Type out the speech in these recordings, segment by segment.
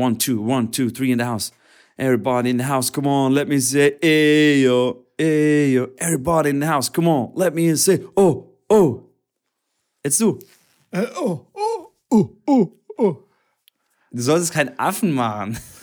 One, two, one, two, three in the house. Everybody in the house, come on, let me say, hey yo, hey yo. Everybody in the house, come on, let me say, oh, oh. Jetzt du. Äh, oh, oh, oh, oh, oh. Du solltest keinen Affen machen.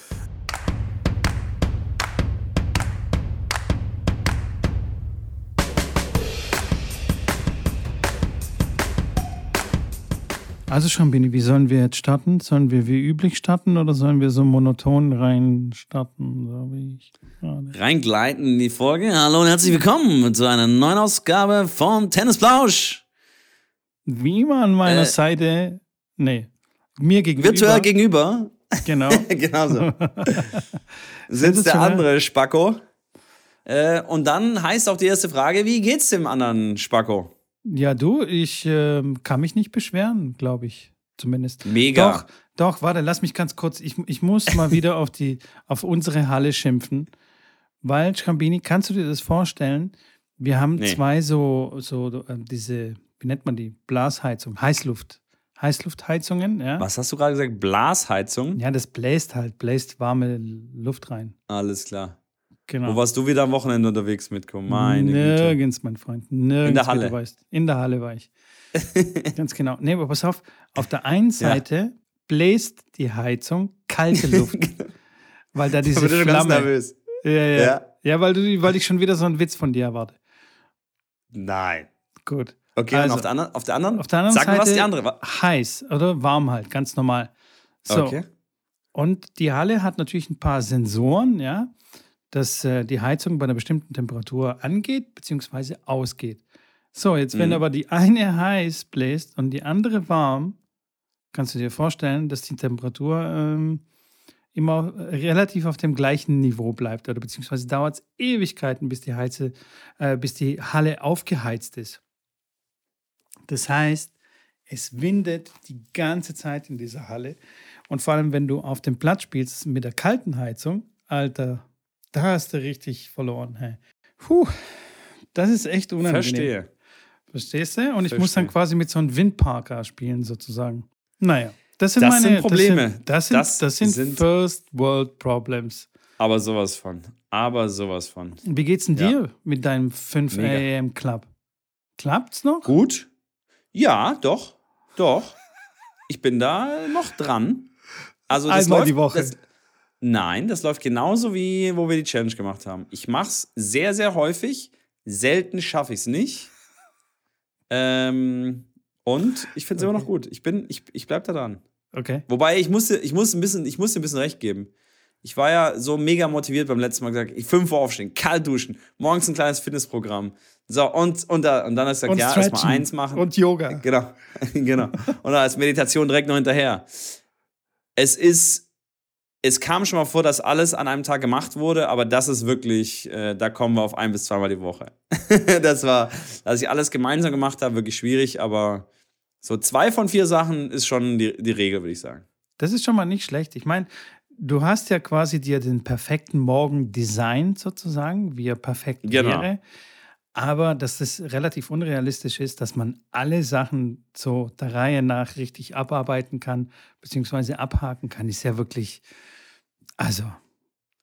Also Schambini, wie sollen wir jetzt starten? Sollen wir wie üblich starten oder sollen wir so monoton rein starten, so wie ich gerade? Reingleiten in die Folge. Hallo und herzlich willkommen zu einer neuen Ausgabe von Tennisplausch. Wie immer an meiner Äh, Seite, nee, mir gegenüber. Virtuell gegenüber, Genau. genau so, sitzt der andere Spacko. Äh, und dann heißt auch die erste Frage, wie geht's dem anderen Spacko? Ja, du, ich ähm, kann mich nicht beschweren, glaube ich. Zumindest. Mega. Doch, doch, warte, lass mich ganz kurz. Ich, ich muss mal wieder auf, die, auf unsere Halle schimpfen. Weil, Schrambini, kannst du dir das vorstellen? Wir haben Nee. zwei so, so ähm, diese, wie nennt man die? Blasheizung, Heißluft. Heißluftheizungen, ja. Was hast du gerade gesagt? Blasheizung? Ja, das bläst halt, bläst warme Luft rein. Alles klar. Genau. Wo warst du wieder am Wochenende unterwegs mitkommen? Meine Güte. Nirgends, mein Freund. Nirgends, In der Halle. Weißt. In der Halle war ich. Ganz genau. Nee, aber pass auf, auf der einen Seite bläst die Heizung kalte Luft. weil da diese Da bin schon ganz Flamme. nervös. Ja, ja. Ja. ja. ja weil, du, weil ich schon wieder so einen Witz von dir erwarte. Nein. Gut. Okay, Also, und auf der, anderen, auf der anderen? Auf der anderen Sag Seite mal, was die andere war. heiß oder warm halt, ganz normal. So. Okay. Und die Halle hat natürlich ein paar Sensoren, ja, dass äh, die Heizung bei einer bestimmten Temperatur angeht bzw. ausgeht. So, jetzt wenn Mhm. aber die eine heiß bläst und die andere warm, kannst du dir vorstellen, dass die Temperatur ähm, immer relativ auf dem gleichen Niveau bleibt oder beziehungsweise dauert es Ewigkeiten, bis die Heize, äh, bis die Halle aufgeheizt ist. Das heißt, es windet die ganze Zeit in dieser Halle. Und vor allem, wenn du auf dem Platz spielst mit der kalten Heizung, Alter, da hast du richtig verloren. Hey. Puh, das ist echt unangenehm. Verstehe. Verstehst du? Und ich muss dann Verstehe. quasi mit so einem Windparker spielen, sozusagen. Naja, das sind Das meine sind Probleme. Das sind, das Das sind, sind- First World Problems. Aber sowas von. Aber sowas von. Wie geht's denn Ja. dir mit deinem 5 Mega. AM Club? Klappt's noch? Gut. Ja, doch. Doch. Ich bin da noch dran. Also das Einmal läuft, die Woche. Das, nein, das läuft genauso wie wo wir die Challenge gemacht haben. Ich mach's sehr, sehr häufig. Selten schaffe ich es nicht. Ähm, und ich finde es immer noch Okay. gut. Ich bin, ich, ich bleib da dran. Okay. Wobei ich musste, ich muss ein bisschen, ich musste ein bisschen recht geben. Ich war ja so mega motiviert beim letzten Mal gesagt, ich 5 Uhr aufstehen, kalt duschen, morgens ein kleines Fitnessprogramm. So, und, und, da, und dann hast du gesagt, ja, erstmal eins machen. Und Yoga. Genau, genau. Und als Meditation direkt noch hinterher. Es ist, es kam schon mal vor, dass alles an einem Tag gemacht wurde, aber das ist wirklich, äh, da kommen wir auf ein bis zweimal die Woche. das war, dass ich alles gemeinsam gemacht habe, wirklich schwierig, aber so zwei von vier Sachen ist schon die, die Regel, würde ich sagen. Das ist schon mal nicht schlecht. Ich meine, du hast ja quasi dir den perfekten Morgen designt, sozusagen, wie er perfekt Genau. wäre. Aber dass es relativ unrealistisch ist, dass man alle Sachen so der Reihe nach richtig abarbeiten kann, beziehungsweise abhaken kann, ist ja wirklich, also,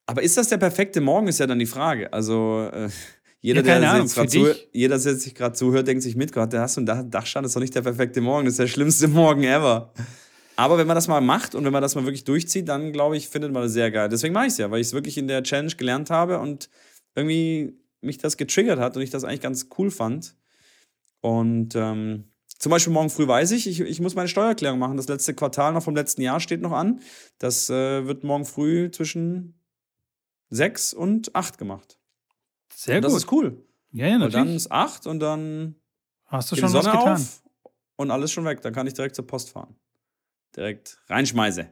Aber ist das der perfekte Morgen, ist ja dann die Frage. Also, äh, jeder, Ja, der Ahnung, jetzt dich- jeder, der sich gerade zuhört, denkt sich mit, Gott, da hast du einen Dach- Dachstand, ist doch nicht der perfekte Morgen, das ist der schlimmste Morgen ever. Aber wenn man das mal macht und wenn man das mal wirklich durchzieht, dann glaube ich, findet man das sehr geil. Deswegen mache ich es ja, weil ich es wirklich in der Challenge gelernt habe und irgendwie mich das getriggert hat und ich das eigentlich ganz cool fand. Und ähm, zum Beispiel morgen früh weiß ich, ich, ich muss meine Steuererklärung machen. Das letzte Quartal noch vom letzten Jahr steht noch an. Das äh, wird morgen früh zwischen sechs und acht gemacht. sehr und das gut. ist cool. ja, ja, Weil dann natürlich. ist acht und dann Hast du schon was Sonne getan? auf und alles schon weg. Dann kann ich direkt zur Post fahren. Direkt reinschmeiße.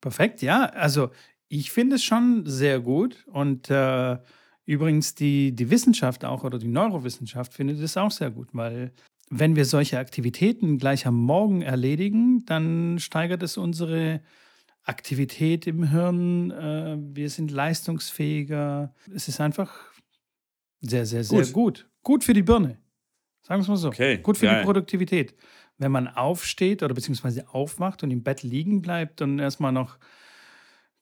Perfekt, ja. Also ich finde es schon sehr gut. Und äh, übrigens die, die Wissenschaft auch oder die Neurowissenschaft findet es auch sehr gut, weil wenn wir solche Aktivitäten gleich am Morgen erledigen, dann steigert es unsere Aktivität im Hirn. Äh, wir sind leistungsfähiger. Es ist einfach sehr, sehr, sehr Gut. gut. Gut für die Birne. Sagen wir es mal so. Okay, Gut für geil. die Produktivität. Wenn man aufsteht oder beziehungsweise aufwacht und im Bett liegen bleibt und erstmal noch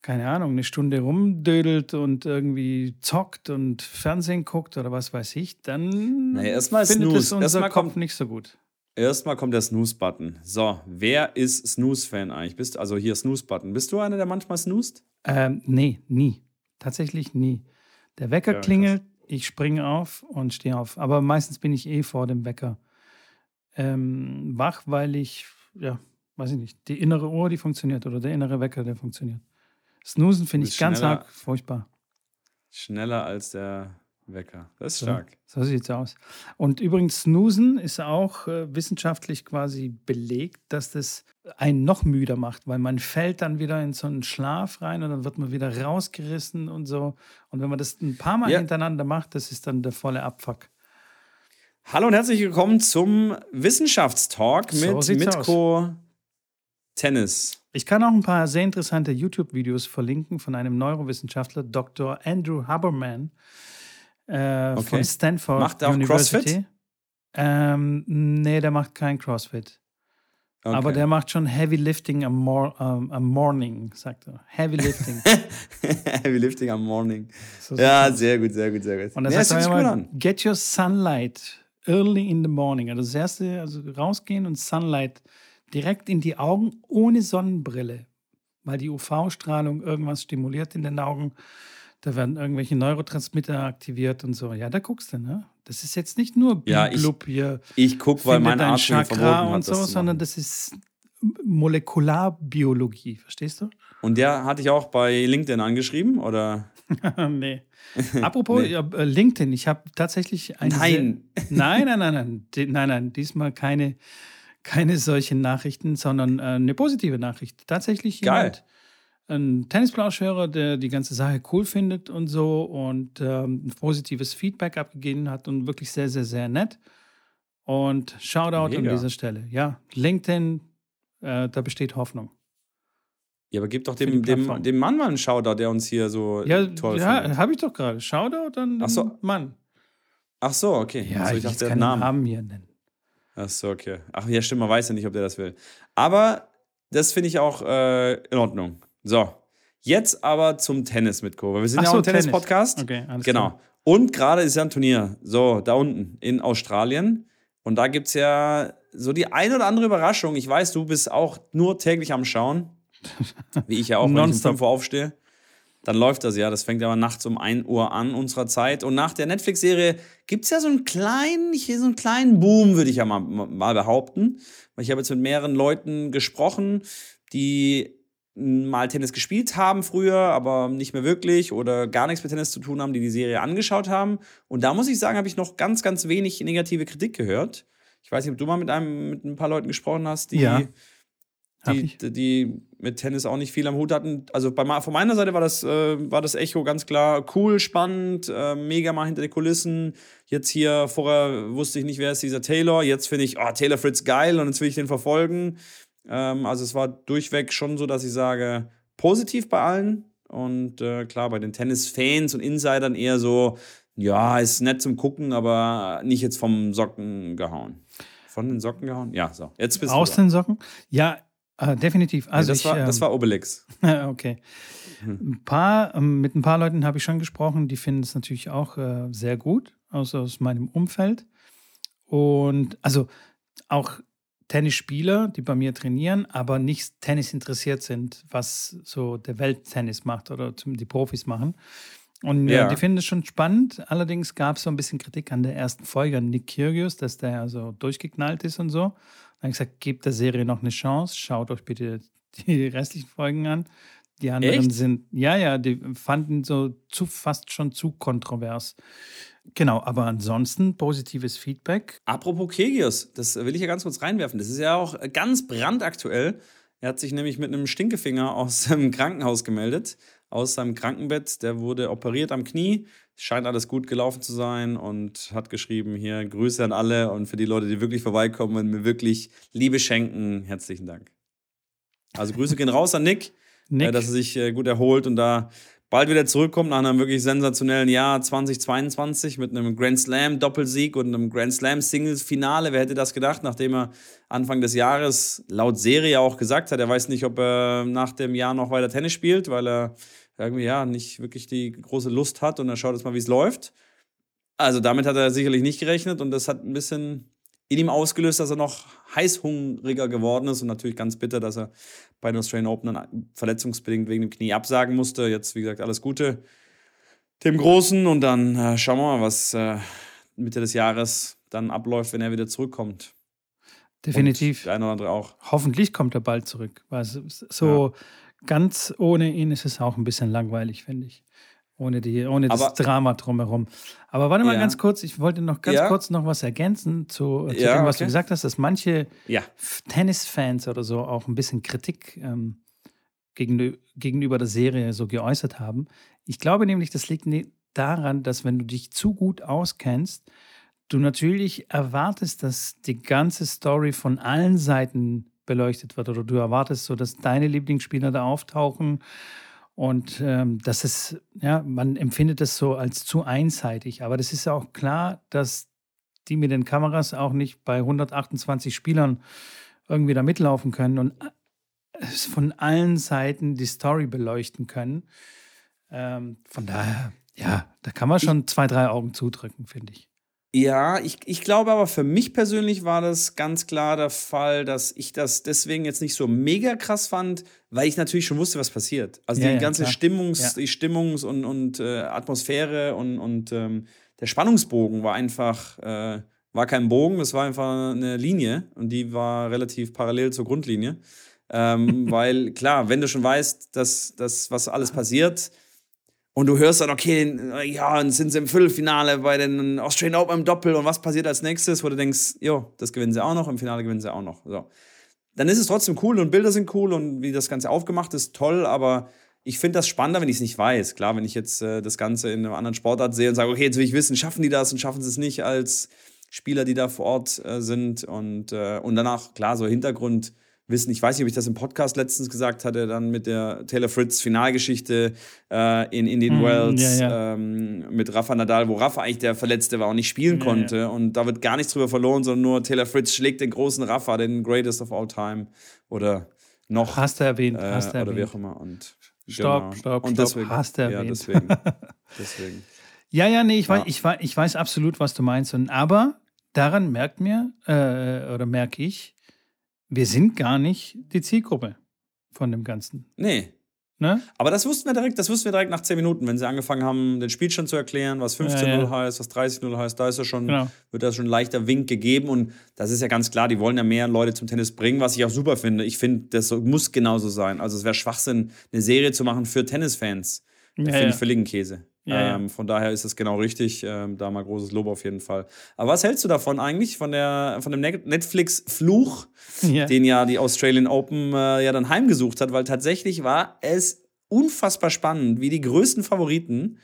keine Ahnung, eine Stunde rumdödelt und irgendwie zockt und Fernsehen guckt oder was weiß ich, dann naja, erstmal findet Snooze. es unser Erstmal Kopf kommt- nicht so gut. Erstmal kommt der Snooze-Button. So, wer ist Snooze-Fan eigentlich? Bist, also hier Snooze-Button. Bist du einer, der manchmal snoost? Ähm, nee, nie. Tatsächlich nie. Der Wecker Ja, krass. klingelt, ich springe auf und stehe auf. Aber meistens bin ich eh vor dem Wecker ähm, wach, weil ich, ja, weiß ich nicht, die innere Uhr, die funktioniert oder der innere Wecker, der funktioniert. Snoosen finde ich ganz arg furchtbar. Schneller als der Wecker. Das ist So. stark. So sieht's aus. Und übrigens, Snoosen ist auch äh, wissenschaftlich quasi belegt, dass das einen noch müder macht, weil man fällt dann wieder in so einen Schlaf rein und dann wird man wieder rausgerissen und so. Und wenn man das ein paar Mal Ja. hintereinander macht, das ist dann der volle Abfuck. Hallo und herzlich willkommen zum Wissenschaftstalk So mit sieht's Mitko Tennis. Ich kann auch ein paar sehr interessante YouTube-Videos verlinken von einem Neurowissenschaftler, Dr. Andrew Haberman äh, Okay. von Stanford Macht er auch University. CrossFit? Ähm, nee, der macht kein CrossFit. Okay. Aber der macht schon Heavy Lifting am, Mor ähm, am Morning, sagt er. Heavy Lifting. Heavy Lifting am Morning. So Ja, sehr gut, sehr gut, sehr gut. Und das ja, sich gut immer, get your sunlight early in the morning. Also das erste, also rausgehen und Sunlight direkt in die Augen ohne Sonnenbrille, weil die UV-Strahlung irgendwas stimuliert in den Augen. Da werden irgendwelche Neurotransmitter aktiviert und so. Ja, da guckst du, ne? Das ist jetzt nicht nur Ja, ich- hier, Ich gucke, weil mein Arzt Chakra hat, und so, das sondern das ist Molekularbiologie, verstehst du? Und der hatte ich auch bei LinkedIn angeschrieben, oder? nee. Apropos Nee. äh, LinkedIn, ich habe tatsächlich eine Nein. Nein, nein, nein, nein, nein, nein, diesmal keine, keine solchen Nachrichten, sondern äh, eine positive Nachricht. Tatsächlich Geil. jemand, ein Tennisplauschhörer, der die ganze Sache cool findet und so und ähm, positives Feedback abgegeben hat und wirklich sehr, sehr, sehr nett. Und Shoutout an Mega. dieser Stelle. Ja, LinkedIn, äh, da besteht Hoffnung. Ja, aber gib doch dem, dem, dem Mann mal einen Shoutout, der uns hier so Ja, toll ja findet. habe ich doch gerade. Shoutout an den Ach so. Mann. Ach so, okay. Ja, also, ich ich dachte, jetzt keinen einen Namen. Namen. hier nennen. Ach so, okay. Ach ja, stimmt, man weiß ja nicht, ob der das will. Aber das finde ich auch äh, in Ordnung. So, jetzt aber zum Tennis mit Co. Weil wir sind Ach ja auch so, ein Tennis. Tennis-Podcast. Okay, alles Genau. klar. Und gerade ist ja ein Turnier. So, da unten in Australien. Und da gibt es ja so die ein oder andere Überraschung. Ich weiß, du bist auch nur täglich am Schauen. Wie ich ja auch, wenn ich um Nonstop. 5 Uhr aufstehe. Dann läuft das ja. Das fängt aber nachts um 1 Uhr an unserer Zeit. Und nach der Netflix-Serie gibt es ja so einen kleinen, so einen kleinen Boom, würde ich ja mal, mal behaupten. Ich habe jetzt mit mehreren Leuten gesprochen, die mal Tennis gespielt haben früher, aber nicht mehr wirklich oder gar nichts mit Tennis zu tun haben, die die Serie angeschaut haben. Und da muss ich sagen, habe ich noch ganz, ganz wenig negative Kritik gehört. Ich weiß nicht, ob du mal mit einem, mit ein paar Leuten gesprochen hast, die, Ja, die, die mit Tennis auch nicht viel am Hut hatten. Also bei, von meiner Seite war das, äh, war das Echo ganz klar cool, spannend, äh, mega mal hinter den Kulissen. Jetzt hier, vorher wusste ich nicht, wer ist dieser Taylor. Jetzt finde ich, oh, Taylor Fritz geil und jetzt will ich den verfolgen. Ähm, also es war durchweg schon so, dass ich sage, positiv bei allen. Und äh, klar, bei den Tennis-Fans und Insidern eher so, ja, ist nett zum Gucken, aber nicht jetzt vom Socken gehauen. Von den Socken gehauen? Ja, so. Jetzt bist Aus du. den Socken? Ja, äh, definitiv. Also das, ich, war, das ähm, war Obelix. okay. Ein paar, ähm, mit ein paar Leuten habe ich schon gesprochen, die finden es natürlich auch äh, sehr gut, aus, aus meinem Umfeld. Und also auch Tennisspieler, die bei mir trainieren, aber nicht Tennis interessiert sind, was so der Welttennis macht oder die Profis machen. Und äh, Ja. die finden es schon spannend. Allerdings gab es so ein bisschen Kritik an der ersten Folge an Nick Kyrgios, dass der also durchgeknallt ist und so. Dann habe ich gesagt, gebt der Serie noch eine Chance, schaut euch bitte die restlichen Folgen an. Die anderen Echt? sind, ja, ja, die fanden so zu, fast schon zu kontrovers. Genau, aber ansonsten positives Feedback. Apropos Kegios, das will ich ja ganz kurz reinwerfen. Das ist ja auch ganz brandaktuell. Er hat sich nämlich mit einem Stinkefinger aus dem Krankenhaus gemeldet, aus seinem Krankenbett. Der wurde operiert am Knie. Scheint alles gut gelaufen zu sein und hat geschrieben: Hier, Grüße an alle und für die Leute, die wirklich vorbeikommen und mir wirklich Liebe schenken, herzlichen Dank. Also Grüße gehen raus an Nick, Nick, äh, dass er sich äh, gut erholt und da bald wieder zurückkommt nach einem wirklich sensationellen Jahr 2022 mit einem Grand Slam Doppelsieg und einem Grand Slam Singles Finale. Wer hätte das gedacht, nachdem er Anfang des Jahres laut Serie auch gesagt hat, er weiß nicht, ob er nach dem Jahr noch weiter Tennis spielt, weil er irgendwie ja nicht wirklich die große Lust hat und er schaut jetzt mal, wie es läuft. Also damit hat er sicherlich nicht gerechnet und das hat ein bisschen in ihm ausgelöst, dass er noch heißhungriger geworden ist und natürlich ganz bitter, dass er bei den Australian Open dann verletzungsbedingt wegen dem Knie absagen musste. Jetzt, wie gesagt, alles Gute dem Großen und dann äh, schauen wir mal, was äh, Mitte des Jahres dann abläuft, wenn er wieder zurückkommt. Definitiv. Und der eine oder andere auch. Hoffentlich kommt er bald zurück. Weil so ja. ganz ohne ihn ist es auch ein bisschen langweilig, finde ich. Ohne, die, ohne das aber, Drama drumherum. Aber warte mal ja. ganz kurz, ich wollte noch ganz ja. kurz noch was ergänzen zu, zu dem, was okay. du gesagt hast, dass manche Tennisfans oder so auch ein bisschen Kritik ähm, gegenüber, gegenüber der Serie so geäußert haben. Ich glaube nämlich, das liegt daran, dass wenn du dich zu gut auskennst, du natürlich erwartest, dass die ganze Story von allen Seiten beleuchtet wird oder du erwartest so, dass deine Lieblingsspieler da auftauchen und ähm, das ist, ja, man empfindet das so als zu einseitig. Aber das ist ja auch klar, dass die mit den Kameras auch nicht bei 128 Spielern irgendwie da mitlaufen können und äh, von allen Seiten die Story beleuchten können. Ähm, von daher, ja, da kann man schon zwei, drei Augen zudrücken, finde ich. Ja, ich, ich glaube aber für mich persönlich war das ganz klar der Fall, dass ich das deswegen jetzt nicht so mega krass fand, weil ich natürlich schon wusste, was passiert. Also ja, die ja, ganze klar. Stimmungs, ja. die Stimmungs- und, und äh, Atmosphäre und, und ähm, der Spannungsbogen war einfach, äh, war kein Bogen, es war einfach eine Linie und die war relativ parallel zur Grundlinie. Ähm, weil klar, wenn du schon weißt, dass das, was alles passiert, und du hörst dann, okay, ja, dann sind sie im Viertelfinale bei den Australian Open im Doppel und was passiert als nächstes, wo du denkst, jo, das gewinnen sie auch noch, im Finale gewinnen sie auch noch. So. Dann ist es trotzdem cool und Bilder sind cool und wie das Ganze aufgemacht ist, toll, aber ich finde das spannender, wenn ich es nicht weiß. Klar, wenn ich jetzt äh, das Ganze in einer anderen Sportart sehe und sage, okay, jetzt will ich wissen, schaffen die das und schaffen sie es nicht als Spieler, die da vor Ort äh, sind und, äh, und danach, klar, so Hintergrund wissen. Ich weiß nicht, ob ich das im Podcast letztens gesagt hatte, dann mit der Taylor Fritz Finalgeschichte äh, in Indian mm, Wells ja, ja. Ähm, mit Rafa Nadal, wo Rafa eigentlich der Verletzte war und nicht spielen ja, konnte. Und da wird gar nichts drüber verloren, sondern nur Taylor Fritz schlägt den großen Rafa, den Greatest of All Time. Oder noch. Hast du erwähnt, äh, hast du erwähnt. Oder wie auch immer. Und, stopp, genau. stopp, und deswegen, hast du erwähnt. Ja, deswegen. deswegen. Ja, ja, nee, ich, Weiß, ich, weiß, ich weiß absolut, was du meinst. Und, aber daran merkt mir, äh, oder merke ich, wir sind gar nicht die Zielgruppe von dem Ganzen. Nee. Ne? Aber das wussten wir direkt, das wussten wir direkt nach 10 Minuten, wenn sie angefangen haben, den Spielstand zu erklären, was 15-0 ja, ja. heißt, was 30-0 heißt, da ist ja schon, genau. wird da schon ein leichter Wink gegeben und das ist ja ganz klar, die wollen ja mehr Leute zum Tennis bringen, was ich auch super finde. Ich finde, das muss genauso sein. Also es wäre Schwachsinn, eine Serie zu machen für Tennisfans. Ja, finde ich völligen Käse. Ja, ähm, von daher ist es genau richtig. Ähm, da mal großes Lob auf jeden Fall. Aber was hältst du davon eigentlich, von, der, von dem Netflix-Fluch, ja. den ja die Australian Open äh, ja dann heimgesucht hat? Weil tatsächlich war es unfassbar spannend, wie die größten Favoriten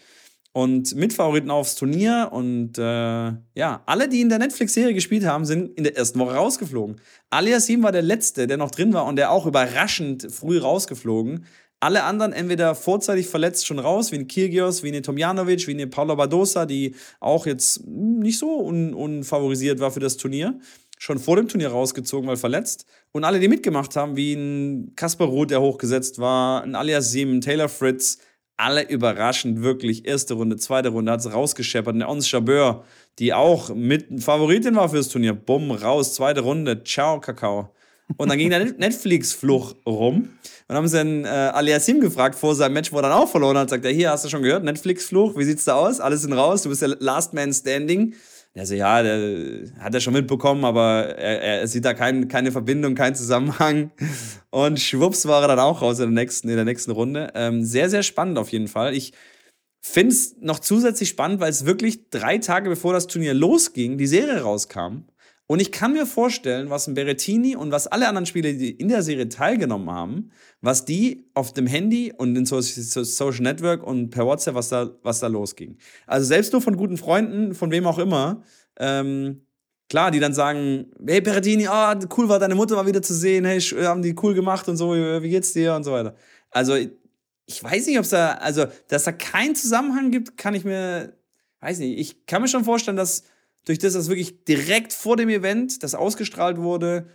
und Mitfavoriten aufs Turnier und äh, ja, alle, die in der Netflix-Serie gespielt haben, sind in der ersten Woche rausgeflogen. Aliasim war der Letzte, der noch drin war und der auch überraschend früh rausgeflogen. Alle anderen entweder vorzeitig verletzt schon raus, wie ein Kirgios, wie eine Tomjanovic, wie eine Paula Badosa, die auch jetzt nicht so un unfavorisiert war für das Turnier. Schon vor dem Turnier rausgezogen, weil verletzt. Und alle, die mitgemacht haben, wie ein Kasper Roth, der hochgesetzt war, ein Alias Sieben, Taylor Fritz, alle überraschend, wirklich. Erste Runde, zweite Runde hat es rausgescheppert. Eine Ons Chabeur, die auch mit Favoritin war fürs Turnier. Bumm, raus, zweite Runde. Ciao, Kakao. Und dann ging der Netflix-Fluch rum. Und haben sie dann äh, Aliasim gefragt vor seinem Match, wo er dann auch verloren hat. Sagt er, hier, hast du schon gehört, Netflix-Fluch, wie sieht's da aus? Alles sind raus, du bist der Last Man Standing. Der so, ja, der hat er schon mitbekommen, aber er, er sieht da kein, keine Verbindung, keinen Zusammenhang. Und schwupps war er dann auch raus in der nächsten, in der nächsten Runde. Ähm, sehr, sehr spannend auf jeden Fall. Ich finde es noch zusätzlich spannend, weil es wirklich drei Tage bevor das Turnier losging, die Serie rauskam. Und ich kann mir vorstellen, was ein Berettini und was alle anderen Spieler, die in der Serie teilgenommen haben, was die auf dem Handy und in Social Network und per WhatsApp, was da, was da losging. Also selbst nur von guten Freunden, von wem auch immer, ähm, klar, die dann sagen, hey Berettini, oh, cool war deine Mutter mal wieder zu sehen, hey, haben die cool gemacht und so, wie geht's dir und so weiter. Also ich weiß nicht, ob es da, also, dass da keinen Zusammenhang gibt, kann ich mir, weiß nicht, ich kann mir schon vorstellen, dass durch das, dass wirklich direkt vor dem Event das ausgestrahlt wurde,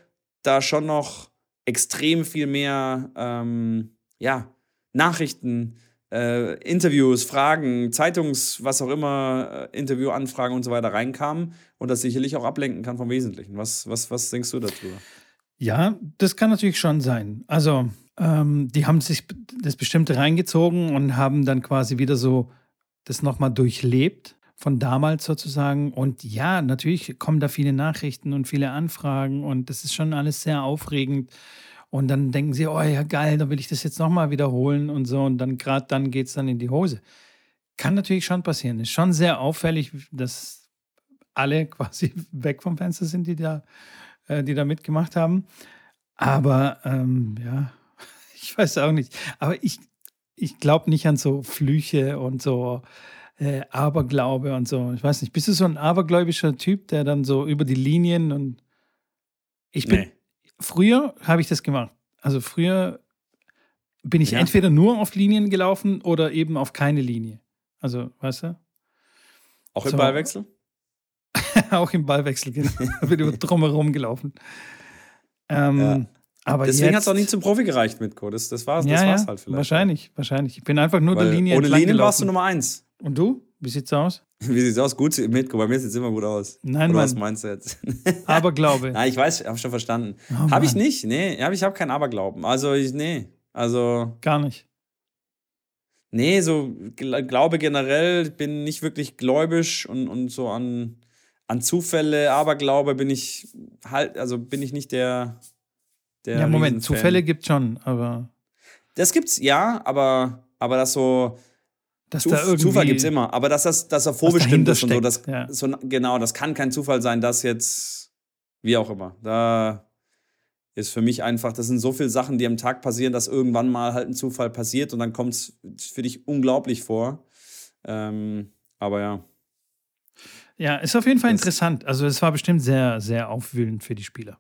da schon noch extrem viel mehr, ähm, ja, Nachrichten, äh, Interviews, Fragen, Zeitungs-, was auch immer, äh, Interviewanfragen und so weiter reinkamen und das sicherlich auch ablenken kann vom Wesentlichen. Was, was, was denkst du dazu? Ja, das kann natürlich schon sein. Also, ähm, die haben sich das Bestimmte reingezogen und haben dann quasi wieder so das nochmal durchlebt von damals sozusagen. Und ja, natürlich kommen da viele Nachrichten und viele Anfragen und das ist schon alles sehr aufregend. Und dann denken sie, oh ja, geil, da will ich das jetzt nochmal wiederholen und so. Und dann gerade dann geht es dann in die Hose. Kann natürlich schon passieren. Ist schon sehr auffällig, dass alle quasi weg vom Fenster sind, die da, äh, die da mitgemacht haben. Aber ähm, ja, ich weiß auch nicht. Aber ich, ich glaube nicht an so Flüche und so äh, Aberglaube und so. Ich weiß nicht, bist du so ein abergläubischer Typ, der dann so über die Linien und ich bin. Nee. Früher habe ich das gemacht. Also früher bin ich ja. entweder nur auf Linien gelaufen oder eben auf keine Linie. Also, weißt du? Auch im so. Ballwechsel? auch im Ballwechsel, genau. bin über drumherum gelaufen. Ähm, ja. Aber Deswegen hat es auch nicht zum Profi gereicht mit Co. Das, das war es ja, ja, halt vielleicht. Wahrscheinlich, wahrscheinlich. Ich bin einfach nur Weil der Linie Ohne Linien warst du Nummer eins. Und du? Wie sieht's aus? Wie sieht's aus? Gut, Mitko. Bei mir sieht es immer gut aus. Nein, Oder was meinst du jetzt? Aberglaube. Nein, ich weiß, ich habe schon verstanden. Oh, habe ich nicht. Nee, hab, ich habe keinen Aberglauben. Also, ich, nee. Also. Gar nicht. Nee, so Glaube generell, ich bin nicht wirklich gläubisch und, und so an, an Zufälle, Aberglaube bin ich halt, also bin ich nicht der, der ja, Moment, Zufälle gibt schon, aber. Das gibt's, ja, aber, aber das so. Dass Zuf da Zufall gibt's immer, aber dass das, dass er vorbestimmt ist und so, das, ja. so, genau, das kann kein Zufall sein, dass jetzt, wie auch immer, da ist für mich einfach, das sind so viele Sachen, die am Tag passieren, dass irgendwann mal halt ein Zufall passiert und dann kommt es für dich unglaublich vor. Ähm, aber ja. Ja, ist auf jeden Fall das interessant. Also es war bestimmt sehr, sehr aufwühlend für die Spieler.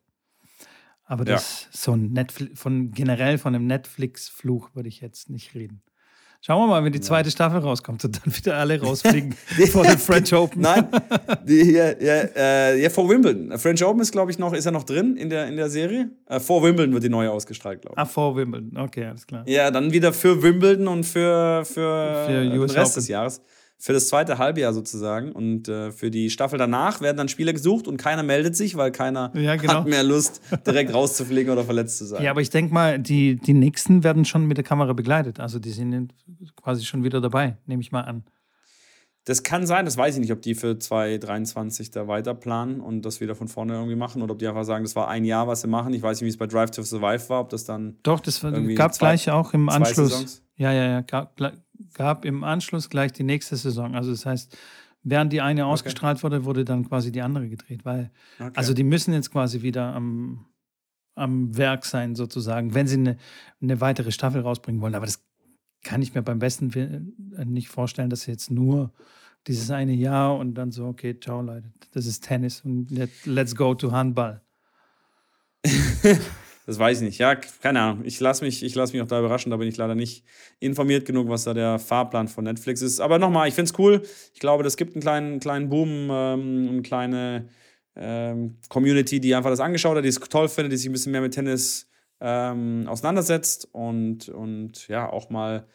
Aber das ja. so ein Netflix, von generell von einem Netflix-Fluch würde ich jetzt nicht reden. Schauen wir mal, wenn die zweite Staffel rauskommt und dann wieder alle rausfliegen vor dem French Open. Nein, die hier, ja, äh, ja, vor Wimbledon. French Open ist, glaube ich, noch, ist er noch drin in der, in der Serie? Äh, vor Wimbledon wird die neue ausgestrahlt, glaube ich. Ah, vor Wimbledon, okay, alles klar. Ja, dann wieder für Wimbledon und für, für, für den Rest Open. des Jahres für das zweite Halbjahr sozusagen. Und äh, für die Staffel danach werden dann Spieler gesucht und keiner meldet sich, weil keiner ja, genau. hat mehr Lust, direkt rauszufliegen oder verletzt zu sein. Ja, aber ich denke mal, die, die nächsten werden schon mit der Kamera begleitet. Also die sind quasi schon wieder dabei, nehme ich mal an. Das kann sein, das weiß ich nicht, ob die für 2023 da weiter planen und das wieder von vorne irgendwie machen oder ob die einfach sagen, das war ein Jahr, was sie machen. Ich weiß nicht, wie es bei Drive to Survive war, ob das dann. Doch, das gab es gleich auch im Anschluss. Saisons? Ja, ja, ja. Gab, gab im Anschluss gleich die nächste Saison. Also das heißt, während die eine ausgestrahlt wurde, wurde dann quasi die andere gedreht. Weil, okay. also die müssen jetzt quasi wieder am, am Werk sein, sozusagen, wenn sie eine, eine weitere Staffel rausbringen wollen. Aber das kann ich mir beim besten Willen äh, nicht vorstellen, dass sie jetzt nur dieses eine Jahr und dann so, okay, ciao Leute, das ist Tennis und let's go to Handball. Das weiß ich nicht. Ja, keine Ahnung. Ich lasse mich, lass mich auch da überraschen. Da bin ich leider nicht informiert genug, was da der Fahrplan von Netflix ist. Aber nochmal, ich finde es cool. Ich glaube, das gibt einen kleinen, kleinen Boom, ähm, eine kleine ähm, Community, die einfach das angeschaut hat, die es toll findet, die sich ein bisschen mehr mit Tennis ähm, auseinandersetzt und, und ja, auch mal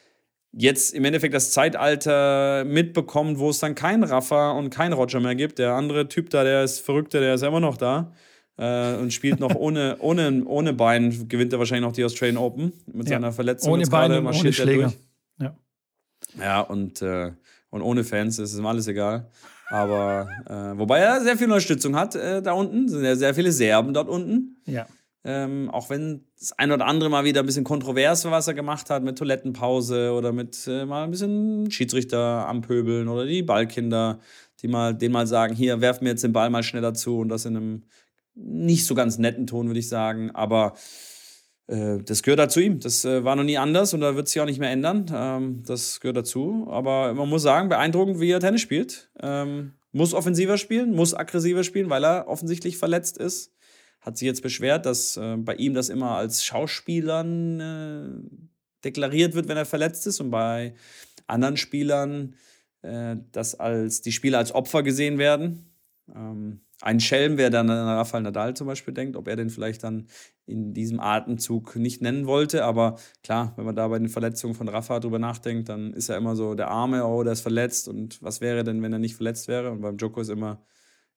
jetzt im Endeffekt das Zeitalter mitbekommt, wo es dann keinen Rafa und keinen Roger mehr gibt. Der andere Typ da, der ist verrückter, der ist immer noch da äh, und spielt noch ohne, ohne, ohne Bein, gewinnt er wahrscheinlich noch die Australian Open mit ja. seiner Verletzung. Ohne Beine, ohne Schläger. Ja, ja und, äh, und ohne Fans ist ihm alles egal. Aber äh, wobei er sehr viel Unterstützung hat äh, da unten, sind ja sehr viele Serben dort unten. Ja. Ähm, auch wenn das ein oder andere mal wieder ein bisschen kontrovers war, was er gemacht hat, mit Toilettenpause oder mit äh, mal ein bisschen Schiedsrichter ampöbeln oder die Ballkinder, die mal, denen mal sagen, hier, werf mir jetzt den Ball mal schneller zu und das in einem nicht so ganz netten Ton, würde ich sagen. Aber äh, das gehört dazu ihm. Das äh, war noch nie anders und da wird sich auch nicht mehr ändern. Ähm, das gehört dazu. Aber man muss sagen, beeindruckend, wie er Tennis spielt. Ähm, muss offensiver spielen, muss aggressiver spielen, weil er offensichtlich verletzt ist. Hat sich jetzt beschwert, dass äh, bei ihm das immer als Schauspielern deklariert wird, wenn er verletzt ist. Und bei anderen Spielern, dass als die Spieler als Opfer gesehen werden. Ein Schelm, wer dann an Rafael Nadal zum Beispiel denkt, ob er den vielleicht dann in diesem Atemzug nicht nennen wollte. Aber klar, wenn man da bei den Verletzungen von Rafa drüber nachdenkt, dann ist er immer so der Arme, oh, der ist verletzt. Und was wäre denn, wenn er nicht verletzt wäre? Und beim Joko ist immer,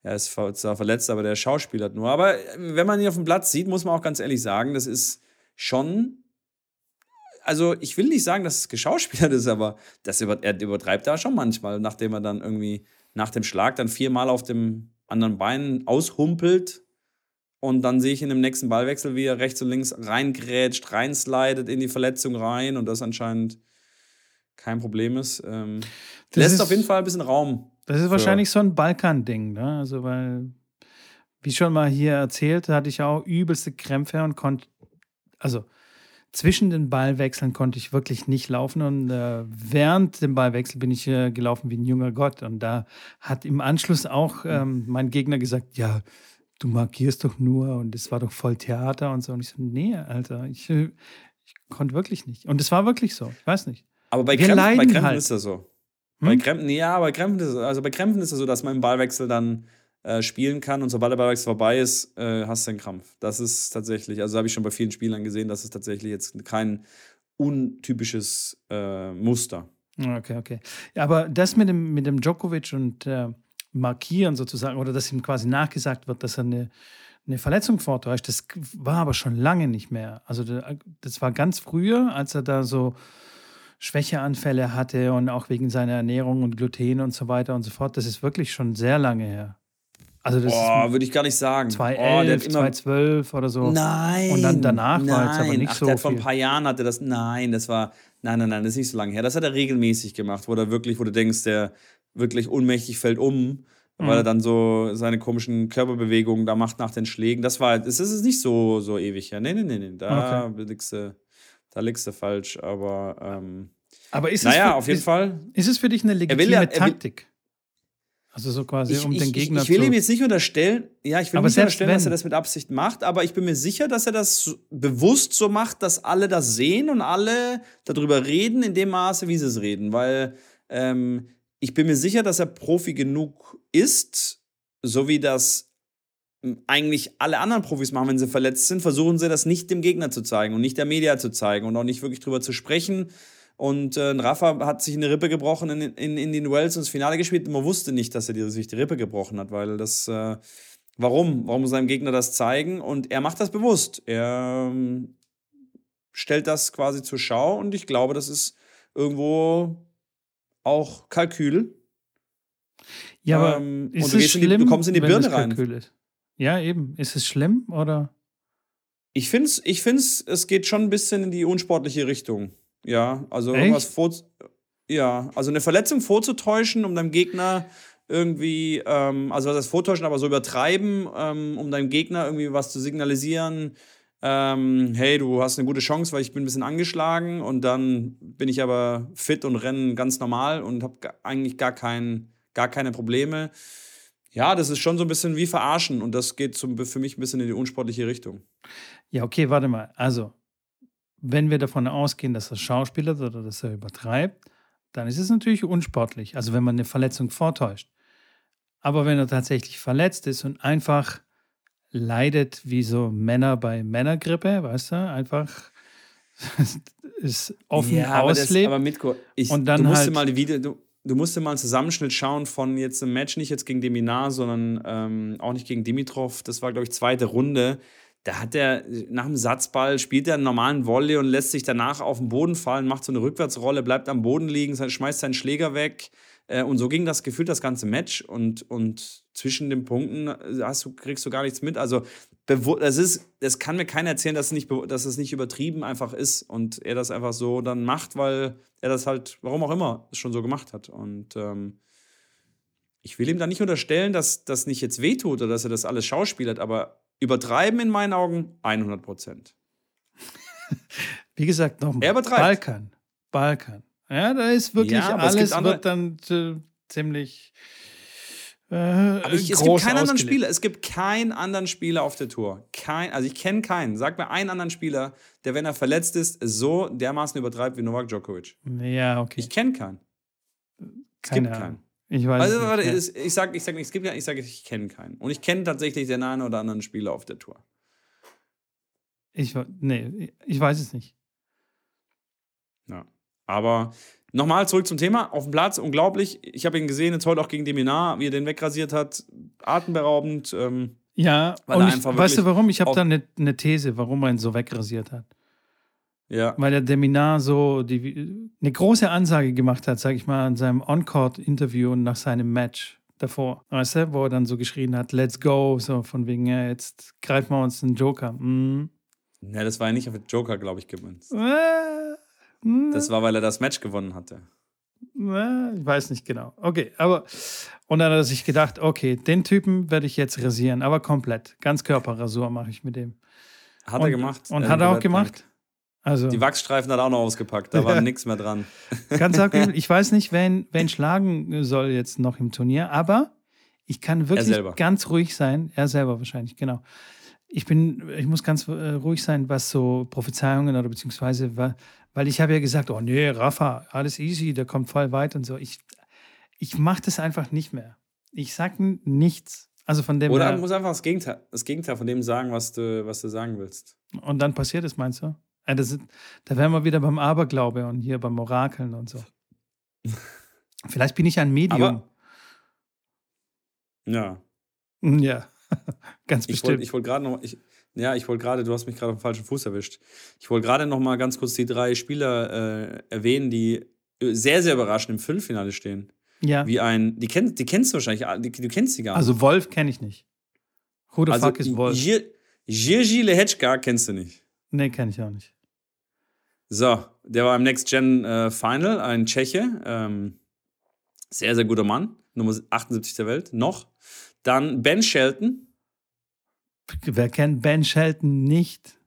er ist zwar verletzt, aber der Schauspieler nur. Aber wenn man ihn auf dem Platz sieht, muss man auch ganz ehrlich sagen, das ist schon. Also, ich will nicht sagen, dass es geschauspielert ist, aber das über, er übertreibt da schon manchmal, nachdem er dann irgendwie nach dem Schlag dann viermal auf dem anderen Bein aushumpelt. Und dann sehe ich in dem nächsten Ballwechsel, wie er rechts und links reingrätscht, reinslidet in die Verletzung rein und das anscheinend kein Problem ist. Ähm, lässt ist, auf jeden Fall ein bisschen Raum. Das ist wahrscheinlich so ein Balkan-Ding, ne? Also, weil, wie schon mal hier erzählt, hatte ich auch übelste Krämpfe und konnte, also zwischen den Ballwechseln konnte ich wirklich nicht laufen und äh, während dem Ballwechsel bin ich äh, gelaufen wie ein junger Gott. Und da hat im Anschluss auch ähm, mein Gegner gesagt, ja, du markierst doch nur und es war doch voll Theater und so. Und ich so, nee, Alter, ich, äh, ich konnte wirklich nicht. Und es war wirklich so, ich weiß nicht. Aber bei, Krämpfen, bei Krämpfen halt. ist das so. Hm? Bei Krämpfen, ja, bei Krämpfen ist, also bei Krämpfen ist es so, dass man im Ballwechsel dann äh, spielen kann und sobald der Ballwechsel vorbei ist, äh, hast du einen Krampf. Das ist tatsächlich, also habe ich schon bei vielen Spielern gesehen, das ist tatsächlich jetzt kein untypisches äh, Muster. Okay, okay. Aber das mit dem, mit dem Djokovic und äh, Markieren sozusagen, oder dass ihm quasi nachgesagt wird, dass er eine, eine Verletzung vortäuscht, das war aber schon lange nicht mehr. Also das war ganz früher, als er da so Schwächeanfälle hatte und auch wegen seiner Ernährung und Gluten und so weiter und so fort. Das ist wirklich schon sehr lange her. Also das oh, würde ich gar nicht sagen. 2011, oh, 2012 oder so. Nein. Und dann danach nein. war es aber nicht Ach, so. Der hat vor ein paar Jahren hatte das. Nein, das war. Nein, nein, nein, das ist nicht so lange her. Das hat er regelmäßig gemacht, wo er wirklich, wo du denkst, der wirklich ohnmächtig fällt um, mhm. weil er dann so seine komischen Körperbewegungen da macht nach den Schlägen. Das war, das ist nicht so, so ewig her. Nee, nee, nee, nee. Da okay. liegst du, da liegst du falsch. Aber, ähm, aber ist naja, es für, auf jeden ist, Fall. Ist es für dich eine legitime ja, Taktik? Also so quasi ich, um ich, den Gegner zu. Ich will ihm jetzt nicht unterstellen, ja, ich will aber nicht unterstellen, wenn. dass er das mit Absicht macht, aber ich bin mir sicher, dass er das bewusst so macht, dass alle das sehen und alle darüber reden in dem Maße, wie sie es reden. Weil ähm, ich bin mir sicher, dass er Profi genug ist, so wie das eigentlich alle anderen Profis machen, wenn sie verletzt sind, versuchen sie das nicht dem Gegner zu zeigen und nicht der Media zu zeigen und auch nicht wirklich drüber zu sprechen und äh, Rafa hat sich eine Rippe gebrochen in, in, in den Wells und das Finale gespielt. Man wusste nicht, dass er sich die Rippe gebrochen hat, weil das. Äh, warum? Warum muss seinem Gegner das zeigen? Und er macht das bewusst. Er ähm, stellt das quasi zur Schau und ich glaube, das ist irgendwo auch Kalkül. Ja, aber ähm, ist und du, es schlimm, die, du kommst in die Birne rein. Ist? Ja, eben. Ist es schlimm oder? Ich finde es, ich find's, es geht schon ein bisschen in die unsportliche Richtung. Ja, also Echt? irgendwas vor. Ja, also eine Verletzung vorzutäuschen, um deinem Gegner irgendwie, ähm, also das Vortäuschen, aber so übertreiben, ähm, um deinem Gegner irgendwie was zu signalisieren. Ähm, hey, du hast eine gute Chance, weil ich bin ein bisschen angeschlagen und dann bin ich aber fit und renne ganz normal und habe eigentlich gar, kein, gar keine Probleme. Ja, das ist schon so ein bisschen wie verarschen und das geht zum, für mich ein bisschen in die unsportliche Richtung. Ja, okay, warte mal. Also, wenn wir davon ausgehen, dass er Schauspieler oder dass er übertreibt, dann ist es natürlich unsportlich. Also wenn man eine Verletzung vortäuscht. Aber wenn er tatsächlich verletzt ist und einfach leidet wie so Männer bei Männergrippe, weißt du, einfach ist offen ja, auslebt. Aber, das, aber Mitko, ich, und dann du musst halt, mal Video, du, du musst dir mal einen Zusammenschnitt schauen von jetzt einem Match, nicht jetzt gegen Deminar, sondern ähm, auch nicht gegen Dimitrov. Das war, glaube ich, zweite Runde da hat er nach dem Satzball, spielt er einen normalen Volley und lässt sich danach auf den Boden fallen, macht so eine Rückwärtsrolle, bleibt am Boden liegen, schmeißt seinen Schläger weg. Äh, und so ging das gefühlt das ganze Match. Und, und zwischen den Punkten äh, hast du, kriegst du gar nichts mit. Also das ist, das kann mir keiner erzählen, dass es, nicht, dass es nicht übertrieben einfach ist und er das einfach so dann macht, weil er das halt, warum auch immer, schon so gemacht hat. Und ähm, ich will ihm da nicht unterstellen, dass das nicht jetzt wehtut oder dass er das alles schauspielert, aber Übertreiben in meinen Augen 100 Prozent. Wie gesagt, nochmal. Er übertreibt. Balkan. Balkan. Ja, da ist wirklich ja, alles wird dann äh, ziemlich Äh, Aber ich, es gibt keinen anderen ausgelegt. Spieler. Es gibt keinen anderen Spieler auf der Tour. Kein, also ich kenne keinen. Sag mir einen anderen Spieler, der, wenn er verletzt ist, so dermaßen übertreibt wie Novak Djokovic. Ja, okay. Ich kenne keinen. Es Keine gibt Ahnung. keinen. Ich weiß Also warte, es- ich sage, ich sag, nicht, es gibt ja, ich sage, ich kenne keinen. Und ich kenne tatsächlich den einen oder anderen Spieler auf der Tour. Ich, nee, ich weiß es nicht. Ja. Aber nochmal zurück zum Thema. Auf dem Platz, unglaublich. Ich habe ihn gesehen, jetzt heute auch gegen Deminar, wie er den wegrasiert hat. Atemberaubend. Ähm, Ja, Weil und ich, weißt du warum? Ich habe da eine ne These, warum er ihn so wegrasiert hat. Ja. Weil der Deminar so die, eine große Ansage gemacht hat, sag ich mal, in seinem On-Court-Interview nach seinem Match davor. Weißt du, wo er dann so geschrien hat, let's go, so von wegen, ja, jetzt greifen wir uns einen Joker. Mhm. Ne, das war ja nicht auf den Joker, glaube ich, gemünzt. Äh, mhm. Das war, weil er das Match gewonnen hatte. Na, Ich weiß nicht genau. Okay, aber und dann hat er sich gedacht, okay, den Typen werde ich jetzt rasieren, aber komplett. Ganzkörperrasur mache ich mit dem. Hat und, er gemacht. Und Äh, hat er auch gemacht. Also Die Wachsstreifen hat er auch noch ausgepackt. Da war nichts mehr dran. ganz arg, ich weiß nicht, wen, wen schlagen soll jetzt noch im Turnier, aber ich kann wirklich ganz ruhig sein. Er selber wahrscheinlich, genau. Ich bin, ich muss ganz äh, ruhig sein, was so Prophezeiungen oder beziehungsweise, weil ich habe ja gesagt, oh nee, Rafa, alles easy, der kommt voll weit und so. Ich, ich mache das einfach nicht mehr. Ich sag n- nichts. Also von dem Oder du musst einfach das Gegenteil, das Gegenteil von dem sagen, was du, was du sagen willst. und dann passiert es, meinst du? Ja, das ist, da wären wir wieder beim Aberglaube und hier beim Orakeln und so. Vielleicht bin ich ein Medium. Aber- Ja. ja, ganz Ich bestimmt. wollte ich wollt gerade noch. Ich, ja, ich wollte gerade, du hast mich gerade auf dem falschen Fuß erwischt. Ich wollte gerade noch mal ganz kurz die drei Spieler äh, erwähnen, die äh, sehr, sehr überraschend im Viertelfinale stehen. ja. Wie ein, die, kenn, die kennst du wahrscheinlich, die, du kennst die gar nicht. Also Wolf kenne ich nicht. Who the Also, fuck is Wolf? Jir- Jirgi Lehečka kennst du nicht. Nee, kenne ich auch nicht. So, der war im Next Gen äh, Final, ein Tscheche. Ähm, sehr, sehr guter Mann. Nummer 78 der Welt. Noch. Dann Ben Shelton. Wer kennt Ben Shelton nicht?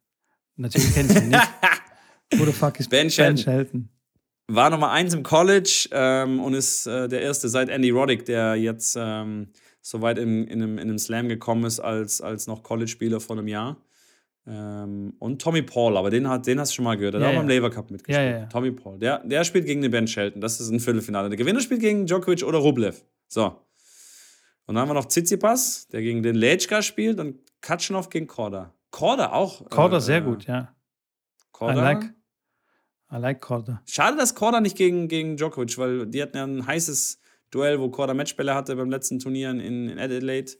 Natürlich kenne ich ihn nicht. Who the fuck is Ben Ben Shelton. Shelton? War Nummer 1 im College ähm, und ist äh, der erste seit Andy Roddick, der jetzt ähm, so weit in, in, einem, in einem Slam gekommen ist als, als noch College-Spieler vor einem Jahr. Ähm, und Tommy Paul, aber den, hat, den hast du schon mal gehört. Der Ja, hat auch ja. beim Lever Cup mitgespielt. Ja, ja, ja. Tommy Paul. Der, der spielt gegen den Ben Shelton. Das ist ein Viertelfinale. Der Gewinner spielt gegen Djokovic oder Rublev. So. Und dann haben wir noch Tsitsipas, der gegen den Lechka spielt und Katschanov gegen Korda. Korda auch. Korda äh, sehr gut, ja. Korda. I like. I like Korda. Schade, dass Korda nicht gegen, gegen Djokovic, weil die hatten ja ein heißes Duell, wo Korda Matchbälle hatte beim letzten Turnier in, in Adelaide.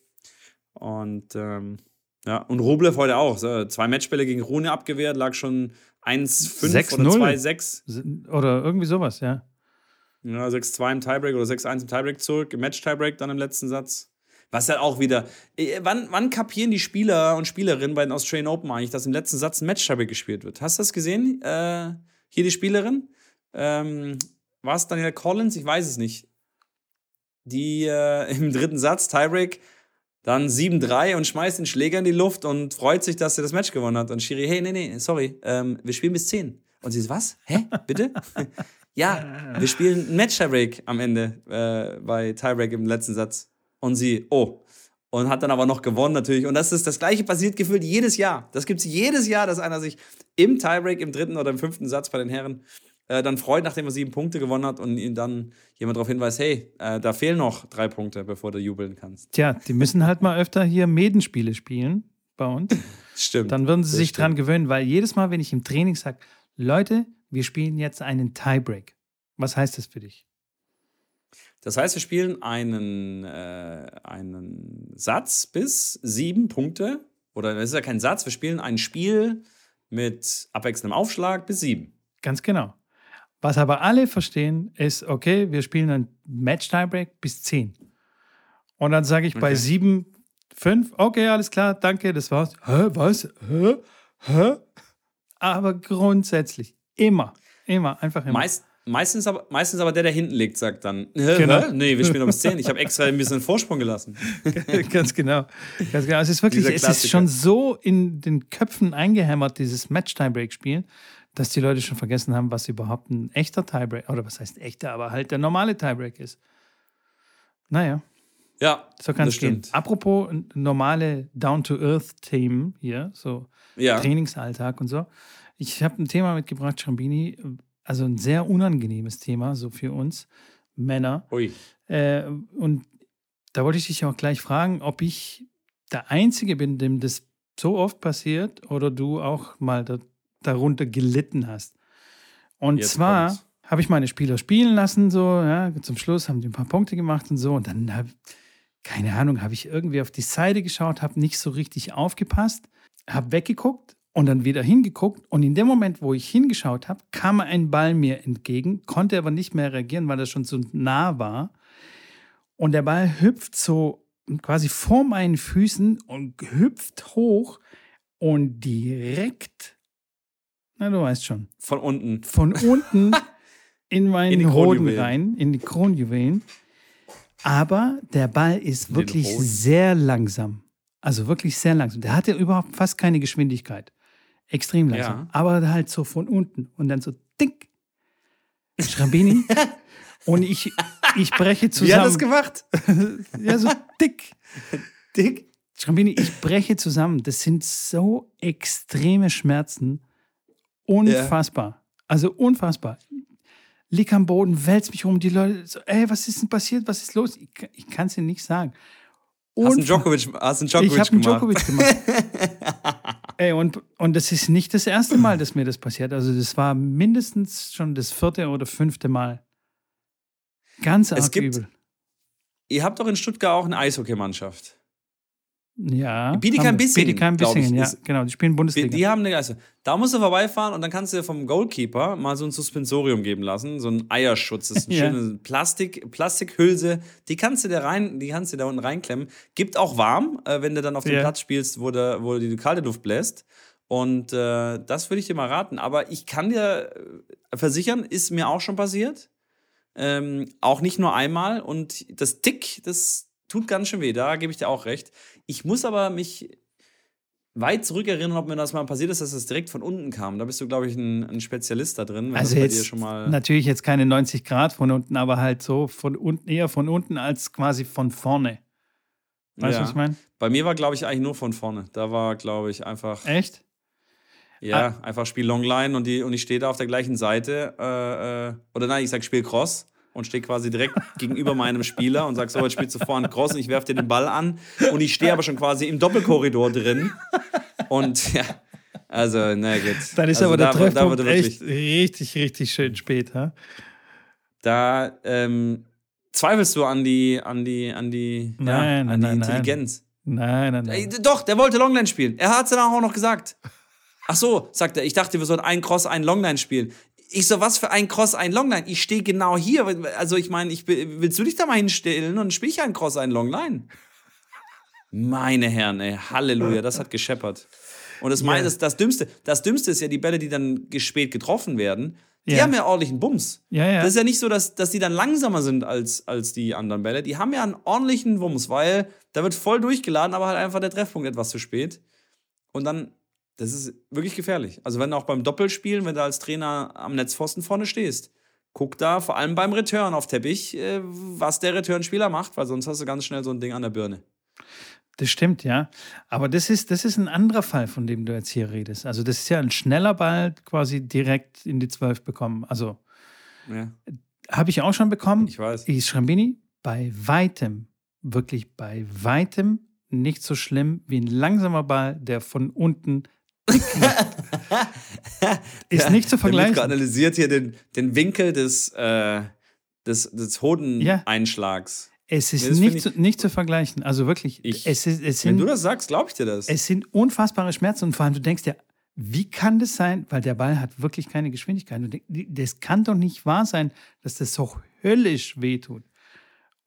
Und ähm, ja, und Rublev heute auch. So, zwei Matchbälle gegen Rune abgewehrt, lag schon 1-5 oder 6-0. 2-6. Oder irgendwie sowas, ja. Ja, 6-2 im Tiebreak oder 6-1 im Tiebreak zurück, im Match-Tiebreak dann im letzten Satz. Was halt auch wieder. äh, Wann, wann kapieren die Spieler und Spielerinnen bei den Australian Open eigentlich, dass im letzten Satz ein Match-Tiebreak gespielt wird? Hast du das gesehen? Äh, hier die Spielerin. Ähm, war es Danielle Collins? Ich weiß es nicht. Die äh, im dritten Satz, Tiebreak, dann 7-3 und schmeißt den Schläger in die Luft und freut sich, dass sie das Match gewonnen hat. Und Shiri, hey, nee, nee, sorry, ähm, wir spielen bis 10. Und sie so, was? Hä? Bitte? ja, wir spielen ein Match-Tiebreak am Ende äh, bei Tiebreak im letzten Satz. Und sie, oh. Und hat dann aber noch gewonnen natürlich. Und das ist das gleiche passiert gefühlt jedes Jahr. Das gibt es jedes Jahr, dass einer sich im Tiebreak, im dritten oder im fünften Satz bei den Herren äh, dann freut, nachdem er sieben Punkte gewonnen hat und ihn dann jemand darauf hinweist, hey, äh, da fehlen noch drei Punkte, bevor du jubeln kannst. Tja, die müssen halt mal öfter hier Medenspiele spielen bei uns. Stimmt. Dann würden sie sich stimmt. dran gewöhnen, weil jedes Mal, wenn ich im Training sage, Leute, wir spielen jetzt einen Tiebreak. Was heißt das für dich? Das heißt, wir spielen einen, äh, einen Satz bis sieben Punkte. Oder das ist ja kein Satz, wir spielen ein Spiel mit abwechselndem Aufschlag bis sieben. Ganz genau. Was aber alle verstehen, ist, okay, wir spielen ein Match-Tiebreak bis 10. Und dann sage ich bei Okay. 7, 5, okay, alles klar, danke, das war's. Hä, was? Hä? Hä? Aber grundsätzlich, immer, immer, einfach immer. Meist, meistens, aber, meistens aber der, der hinten liegt, sagt dann, Hä, Genau. hä? nee, wir spielen noch bis zehn. Ich habe extra ein bisschen Vorsprung gelassen. Ganz genau. Ganz genau. Es ist wirklich, es ist schon so in den Köpfen eingehämmert, dieses Match-Tiebreak-Spielen, dass die Leute schon vergessen haben, was überhaupt ein echter Tiebreak, oder was heißt echter, aber halt der normale Tiebreak ist. Naja, Ja, So kann es gehen. Apropos normale Down-to-Earth-Themen hier, so Ja. Trainingsalltag und so. Ich habe ein Thema mitgebracht, Schrambini, also ein sehr unangenehmes Thema, so für uns Männer. Ui. Äh, und da wollte ich dich auch gleich fragen, ob ich der Einzige bin, dem das so oft passiert oder du auch mal da, darunter gelitten hast. Und Jetzt zwar habe ich meine Spieler spielen lassen, so, ja, zum Schluss haben die ein paar Punkte gemacht und so. Und dann habe, keine Ahnung, habe ich irgendwie auf die Seite geschaut, habe nicht so richtig aufgepasst, habe weggeguckt und dann wieder hingeguckt. Und in dem Moment, wo ich hingeschaut habe, kam ein Ball mir entgegen, konnte aber nicht mehr reagieren, weil er schon so nah war. Und der Ball hüpft so quasi vor meinen Füßen und hüpft hoch und direkt, na du weißt schon, Von unten. von unten in meinen In Hoden rein, in die Kronjuwelen. Aber der Ball ist In wirklich sehr langsam. Also wirklich sehr langsam. Der hatte überhaupt fast keine Geschwindigkeit. Extrem langsam. Ja. Aber halt so von unten. Und dann so dink. Schrambini. und ich, ich breche Wie hat das zusammen. gemacht? ja, so dick. Dick. Schrambini, ich breche zusammen. Das sind so extreme Schmerzen. Unfassbar. Also unfassbar. Lieg am Boden, wälz mich um. Die Leute so, ey, was ist denn passiert? Was ist los? Ich, ich kann es dir nicht sagen. Hast einen Unfa- Djokovic, hast einen Djokovic ich habe einen gemacht. Djokovic gemacht. ey, und, und das ist nicht das erste Mal, dass mir das passiert. Also das war mindestens schon das vierte oder fünfte Mal. Ganz arg Es gibt- übel. Ihr habt doch in Stuttgart auch eine Eishockeymannschaft. Ja. Bietigheim. Bissingen, Bietigheim ich, Bissingen, ja. ist- Genau, die spielen Bundesliga. die haben eine also, Da musst du vorbeifahren und dann kannst du dir vom Goalkeeper mal so ein Suspensorium geben lassen, so ein Eierschutz. Das ist eine Ja. schöne Plastik, Plastikhülse. Die kannst du dir rein, die kannst du da unten reinklemmen. Gibt auch warm, äh, wenn du dann auf dem Ja. Platz spielst, wo, der, wo die kalte Luft bläst. Und äh, das würde ich dir mal raten. Aber ich kann dir äh, versichern, ist mir auch schon passiert. Ähm, auch nicht nur einmal. Und das Tick, das tut ganz schön weh. Da gebe ich dir auch recht. Ich muss aber mich weit zurückerinnern, ob mir das mal passiert ist, dass das direkt von unten kam. Da bist du, glaube ich, ein, ein Spezialist da drin. Wenn Also jetzt dir schon mal. natürlich jetzt keine 90 Grad von unten, aber halt so von unten, eher von unten als quasi von vorne. Weißt du, Ja. was ich meine? Bei mir war, glaube ich, eigentlich nur von vorne. Da war, glaube ich, einfach. Echt? Ja, einfach Spiel Longline und, die, und ich stehe da auf der gleichen Seite. Äh, äh, oder nein, ich sag Spiel Cross und stehe quasi direkt gegenüber meinem Spieler und sag so, jetzt spielst du vorne Cross und ich werfe dir den Ball an. Und ich stehe aber schon quasi im Doppelkorridor drin. Und ja, also, na gut. Dann ist also aber der da, Treffpunkt da wurde wirklich, echt richtig, richtig schön spät. Ha? Da ähm, zweifelst du an die, an die, an die, Nein, ja, nein, an die nein, nein. Intelligenz. Nein, nein, nein. doch, der wollte Longline spielen. Er hat es danach auch noch gesagt. Ach so, sagt er. Ich dachte, wir sollen einen Cross, einen Longline spielen. Ich so, was für ein Cross, ein Longline? Ich stehe genau hier. Also ich meine, ich, will- willst du dich da mal hinstellen und spiele ich einen Cross, einen Longline? Meine Herren, ey, Halleluja, das hat gescheppert. Und das, meine, das, das, Dümmste, das Dümmste ist ja die Bälle, die dann spät getroffen werden. Die Ja. haben ja ordentlichen Bums. Ja, ja. Das ist ja nicht so, dass, dass die dann langsamer sind als, als die anderen Bälle. Die haben ja einen ordentlichen Wumms, weil da wird voll durchgeladen, aber halt einfach der Treffpunkt etwas zu spät. Und dann, das ist wirklich gefährlich. Also wenn du auch beim Doppelspielen, wenn du als Trainer am Netzpfosten vorne stehst, guck da vor allem beim Return auf Teppich, äh, was der Returnspieler macht, weil sonst hast du ganz schnell so ein Ding an der Birne. Das stimmt, ja. Aber das ist, das ist ein anderer Fall, von dem du jetzt hier redest. Also, das ist ja ein schneller Ball quasi direkt in die Zwölf bekommen. Also, Ja, habe ich auch schon bekommen. ich weiß. Ich Schrambini, bei weitem, wirklich bei weitem nicht so schlimm wie ein langsamer Ball, der von unten ist nicht zu Der Mitko vergleichen. analysiert hier den, den Winkel des, äh, des, des Hodeneinschlags. Es ist Nee, nicht, zu, nicht zu vergleichen. Also wirklich, Ich- es, ist, es, Wenn du sind, das sagst, glaube ich dir das. es sind unfassbare Schmerzen und vor allem du denkst dir, wie kann das sein? Weil der Ball hat wirklich keine Geschwindigkeit. Denkst, Das kann doch nicht wahr sein, dass das so höllisch wehtut.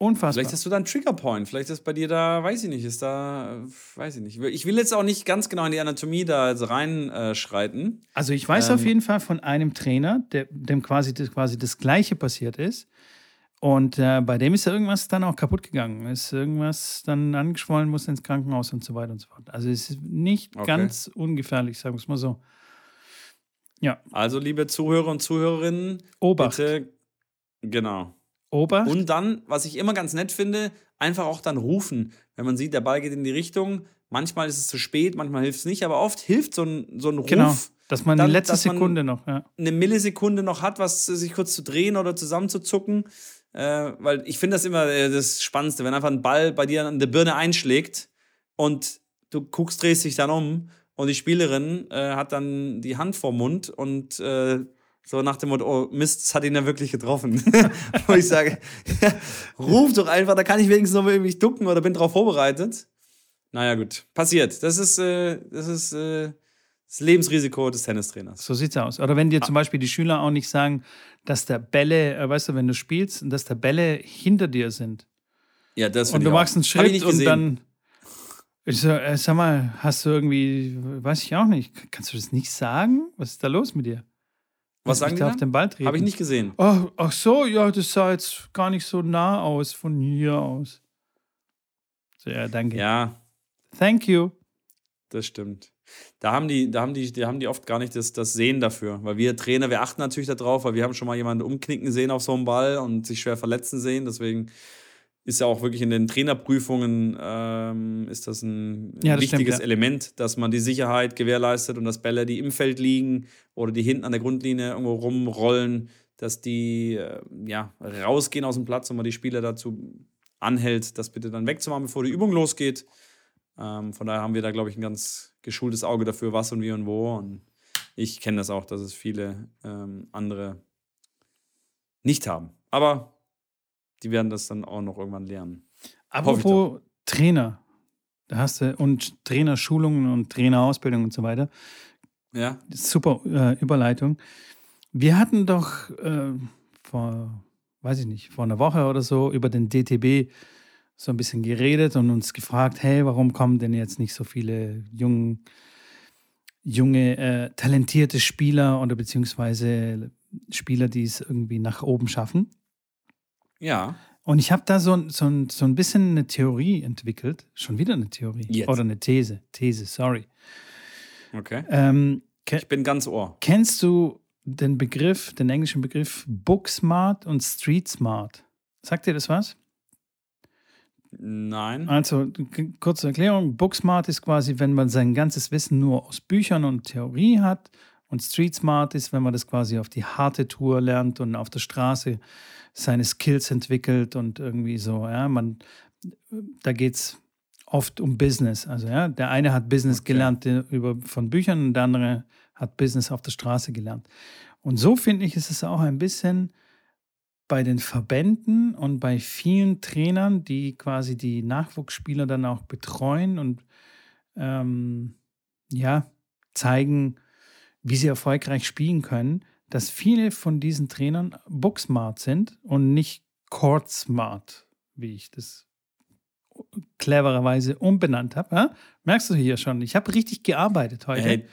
Unfassbar. Vielleicht hast du da einen Triggerpoint. Vielleicht ist bei dir da, weiß ich nicht, ist da, äh, weiß ich nicht. Ich will jetzt auch nicht ganz genau in die Anatomie da reinschreiten. Also ich weiß Ähm, auf jeden Fall von einem Trainer, der, dem quasi das, quasi das Gleiche passiert ist. Und äh, bei dem ist ja irgendwas dann auch kaputt gegangen. Ist irgendwas dann angeschwollen, muss ins Krankenhaus und so weiter und so fort. Also es ist nicht Okay. ganz ungefährlich, sagen wir es mal so. Ja, also, liebe Zuhörer und Zuhörerinnen, Obacht. bitte, genau. Ober. Und dann, was ich immer ganz nett finde, einfach auch dann rufen. Wenn man sieht, der Ball geht in die Richtung, manchmal ist es zu spät, manchmal hilft es nicht, aber oft hilft so ein, so ein Ruf. Genau, dass man dann- die letzte Sekunde noch, ja. eine Millisekunde noch hat, was sich kurz zu drehen oder zusammenzuzucken. Äh, weil ich finde das immer äh, das Spannendste, wenn einfach ein Ball bei dir an der Birne einschlägt und du guckst, drehst dich dann um und die Spielerin äh, hat dann die Hand vorm Mund und äh, so nach dem Motto, oh Mist, das hat ihn ja wirklich getroffen. Wo ich sage, ruf doch einfach, da kann ich wenigstens noch irgendwie ducken oder bin drauf vorbereitet. Naja, gut. Passiert. Das ist, äh, das ist äh, das Lebensrisiko des Tennistrainers. So sieht's aus. Oder Ah. wenn dir zum Beispiel die Schüler auch nicht sagen, dass da Bälle, äh, weißt du, wenn du spielst, dass da Bälle hinter dir sind. Ja, das Und du machst einen Schritt und dann. Ich so, äh, sag mal, hast du irgendwie, weiß ich auch nicht, kannst du das nicht sagen? Was ist da los mit dir? Was sagen die auf den Ball treten? Habe ich nicht gesehen. Oh, ach so, ja, das sah jetzt gar nicht so nah aus von hier aus. So, ja, danke. Ja, Thank you. das stimmt. Da haben die, da haben die, da haben die oft gar nicht das, das Sehen dafür. Weil wir Trainer, wir achten natürlich darauf, weil wir haben schon mal jemanden umknicken sehen auf so einem Ball und sich schwer verletzen sehen. Deswegen ist ja auch wirklich in den Trainerprüfungen ähm, ist das ein Ja, das wichtiges stimmt, ja. Element, dass man die Sicherheit gewährleistet und dass Bälle, die im Feld liegen oder die hinten an der Grundlinie irgendwo rumrollen, dass die äh, ja, rausgehen aus dem Platz und man die Spieler dazu anhält, das bitte dann wegzumachen, bevor die Übung losgeht. Ähm, von daher haben wir da, glaube ich, ein ganz geschultes Auge dafür, was und wie und wo. Und ich kenne das auch, dass es viele ähm, andere nicht haben. Aber die werden das dann auch noch irgendwann lernen. Apropos Trainer, da hast du und Trainerschulungen und Trainerausbildung und so weiter. Ja, Super äh, Überleitung. Wir hatten doch äh, vor, weiß ich nicht, vor einer Woche oder so über den DTB so ein bisschen geredet und uns gefragt, hey, warum kommen denn jetzt nicht so viele jungen, junge, äh, talentierte Spieler oder beziehungsweise Spieler, die es irgendwie nach oben schaffen? Ja. Und ich habe da so, ein- so, so ein bisschen eine Theorie entwickelt. Schon wieder eine Theorie. Jetzt. Oder eine These. These, sorry. Okay. Ähm, Ich bin ganz Ohr. kennst du den Begriff, den englischen Begriff Book Smart und Street Smart? Sagt dir das was? Nein. Also, kurze Erklärung. Book Smart ist quasi, wenn man sein ganzes Wissen nur aus Büchern und Theorie hat. Und Street Smart ist, wenn man das quasi auf die harte Tour lernt und auf der Straße seine Skills entwickelt und irgendwie so, ja, man, da geht es oft um Business. Also, ja, der eine hat Business Okay. gelernt über, von Büchern und der andere hat Business auf der Straße gelernt. Und so finde ich, ist es auch ein bisschen bei den Verbänden und bei vielen Trainern, die quasi die Nachwuchsspieler dann auch betreuen und ähm, ja, zeigen, wie sie erfolgreich spielen können, dass viele von diesen Trainern booksmart sind und nicht court smart, wie ich das clevererweise umbenannt habe. Ja? Merkst du hier schon? Ich habe richtig gearbeitet heute. Hey,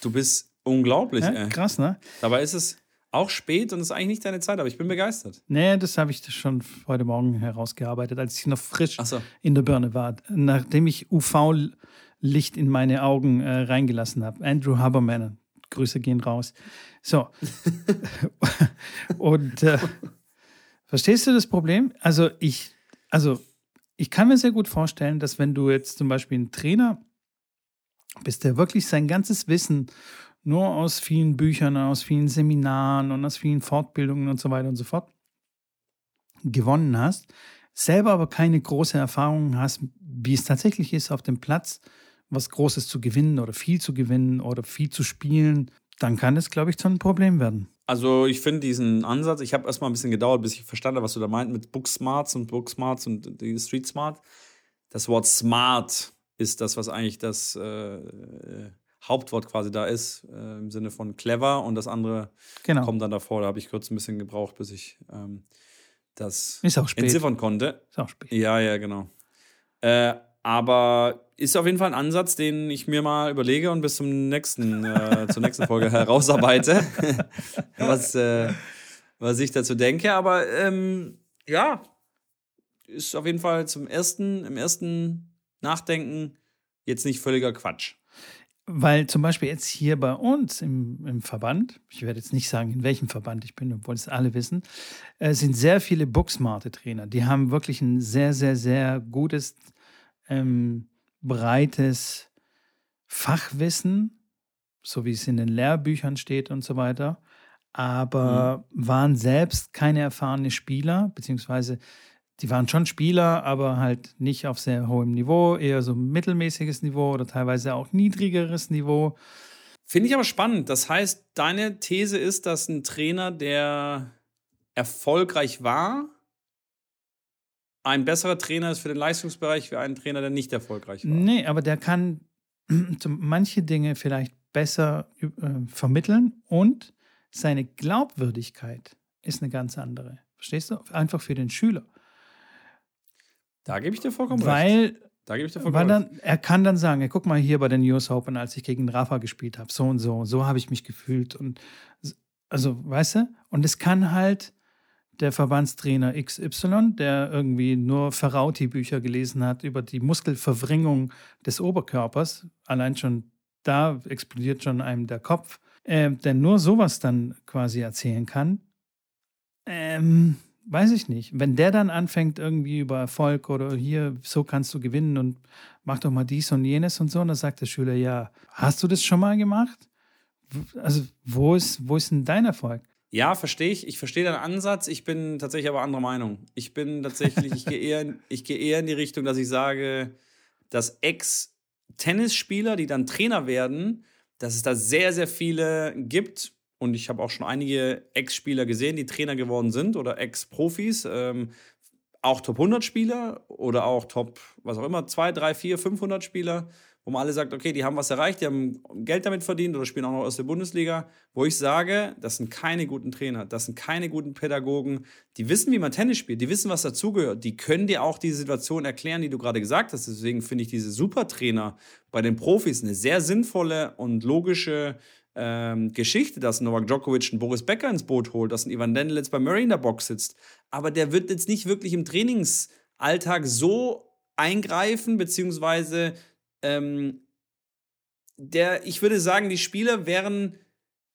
du bist unglaublich. ja? Krass, ne? Dabei ist es auch spät und es ist eigentlich nicht deine Zeit, aber ich bin begeistert. Nee, das habe ich schon heute Morgen herausgearbeitet, als ich noch frisch Achso. in der Birne war, nachdem ich UV-Licht in meine Augen äh, reingelassen habe. Andrew Haberman, Grüße gehen raus. So. Und äh, verstehst du das Problem? Also ich, also ich kann mir sehr gut vorstellen, dass wenn du jetzt zum Beispiel ein Trainer bist, der wirklich sein ganzes Wissen nur aus vielen Büchern, aus vielen Seminaren und aus vielen Fortbildungen und so weiter und so fort gewonnen hast, selber aber keine große Erfahrung hast, wie es tatsächlich ist, auf dem Platz was Großes zu gewinnen oder viel zu gewinnen oder viel zu spielen, dann kann das, glaube ich, zu einem Problem werden. Also ich finde diesen Ansatz, ich habe erstmal ein bisschen gedauert, bis ich verstanden habe, was du da meint mit Book Smarts und Book Smarts und die Street Smart. Das Wort Smart ist das, was eigentlich das äh, Hauptwort quasi da ist, äh, im Sinne von clever und das andere Genau. kommt dann davor. Da habe ich kurz ein bisschen gebraucht, bis ich ähm, das entziffern konnte. Ist auch spät. Ja, ja, genau. Äh, aber ist auf jeden Fall ein Ansatz, den ich mir mal überlege und bis zum nächsten, äh, zur nächsten Folge herausarbeite, was, äh, was ich dazu denke. Aber ähm, ja, ist auf jeden Fall zum ersten, im ersten Nachdenken jetzt nicht völliger Quatsch. Weil zum Beispiel jetzt hier bei uns im, im Verband, ich werde jetzt nicht sagen, in welchem Verband ich bin, obwohl es alle wissen, äh, sind sehr viele booksmarte Trainer. Die haben wirklich ein sehr, sehr, sehr gutes, ähm, breites Fachwissen, so wie es in den Lehrbüchern steht und so weiter, aber mhm. waren selbst keine erfahrene Spieler, beziehungsweise die waren schon Spieler, aber halt nicht auf sehr hohem Niveau, eher so mittelmäßiges Niveau oder teilweise auch niedrigeres Niveau. Finde ich aber spannend. Das heißt, deine These ist, dass ein Trainer, der erfolgreich war, ein besserer Trainer ist für den Leistungsbereich wie ein Trainer, der nicht erfolgreich war. Nee, aber der kann manche Dinge vielleicht besser äh, vermitteln und seine Glaubwürdigkeit ist eine ganz andere. Verstehst du? Einfach für den Schüler. Da gebe ich dir vollkommen weil, recht. Da gebe ich dir vollkommen weil dann, Er kann dann sagen, ja, guck mal hier bei den US Open, als ich gegen Rafa gespielt habe, so und so, so habe ich mich gefühlt. Und also, weißt du? Und es kann halt der Verbandstrainer XY, der irgendwie nur Ferrauti-Bücher gelesen hat über die Muskelverwringung des Oberkörpers, allein schon da explodiert schon einem der Kopf, äh, der nur sowas dann quasi erzählen kann. Ähm, weiß ich nicht. Wenn der dann anfängt, irgendwie über Erfolg oder hier, so kannst du gewinnen und mach doch mal dies und jenes und so, und dann sagt der Schüler, ja, hast du das schon mal gemacht? Also, wo ist, wo ist denn dein Erfolg? Ja, verstehe ich. Ich verstehe deinen Ansatz. Ich bin tatsächlich aber anderer Meinung. Ich bin tatsächlich, ich gehe eher, ich gehe eher in die Richtung, dass ich sage, dass Ex-Tennisspieler, die dann Trainer werden, dass es da sehr, sehr viele gibt, und ich habe auch schon einige Ex-Spieler gesehen, die Trainer geworden sind oder Ex-Profis. Ähm, auch Top 100 Spieler oder auch Top, was auch immer, 2, 3, 4, 500 Spieler, wo man alle sagt, okay, die haben was erreicht, die haben Geld damit verdient oder spielen auch noch aus der Bundesliga, wo ich sage, das sind keine guten Trainer, das sind keine guten Pädagogen, die wissen, wie man Tennis spielt, die wissen, was dazugehört, die können dir auch diese Situation erklären, die du gerade gesagt hast. Deswegen finde ich diese Supertrainer bei den Profis eine sehr sinnvolle und logische ähm, Geschichte, dass Novak Djokovic einen Boris Becker ins Boot holt, dass ein Ivan Lendl jetzt bei Murray in der Box sitzt. Aber der wird jetzt nicht wirklich im Trainingsalltag so eingreifen, beziehungsweise ähm, der, ich würde sagen, die Spieler wären,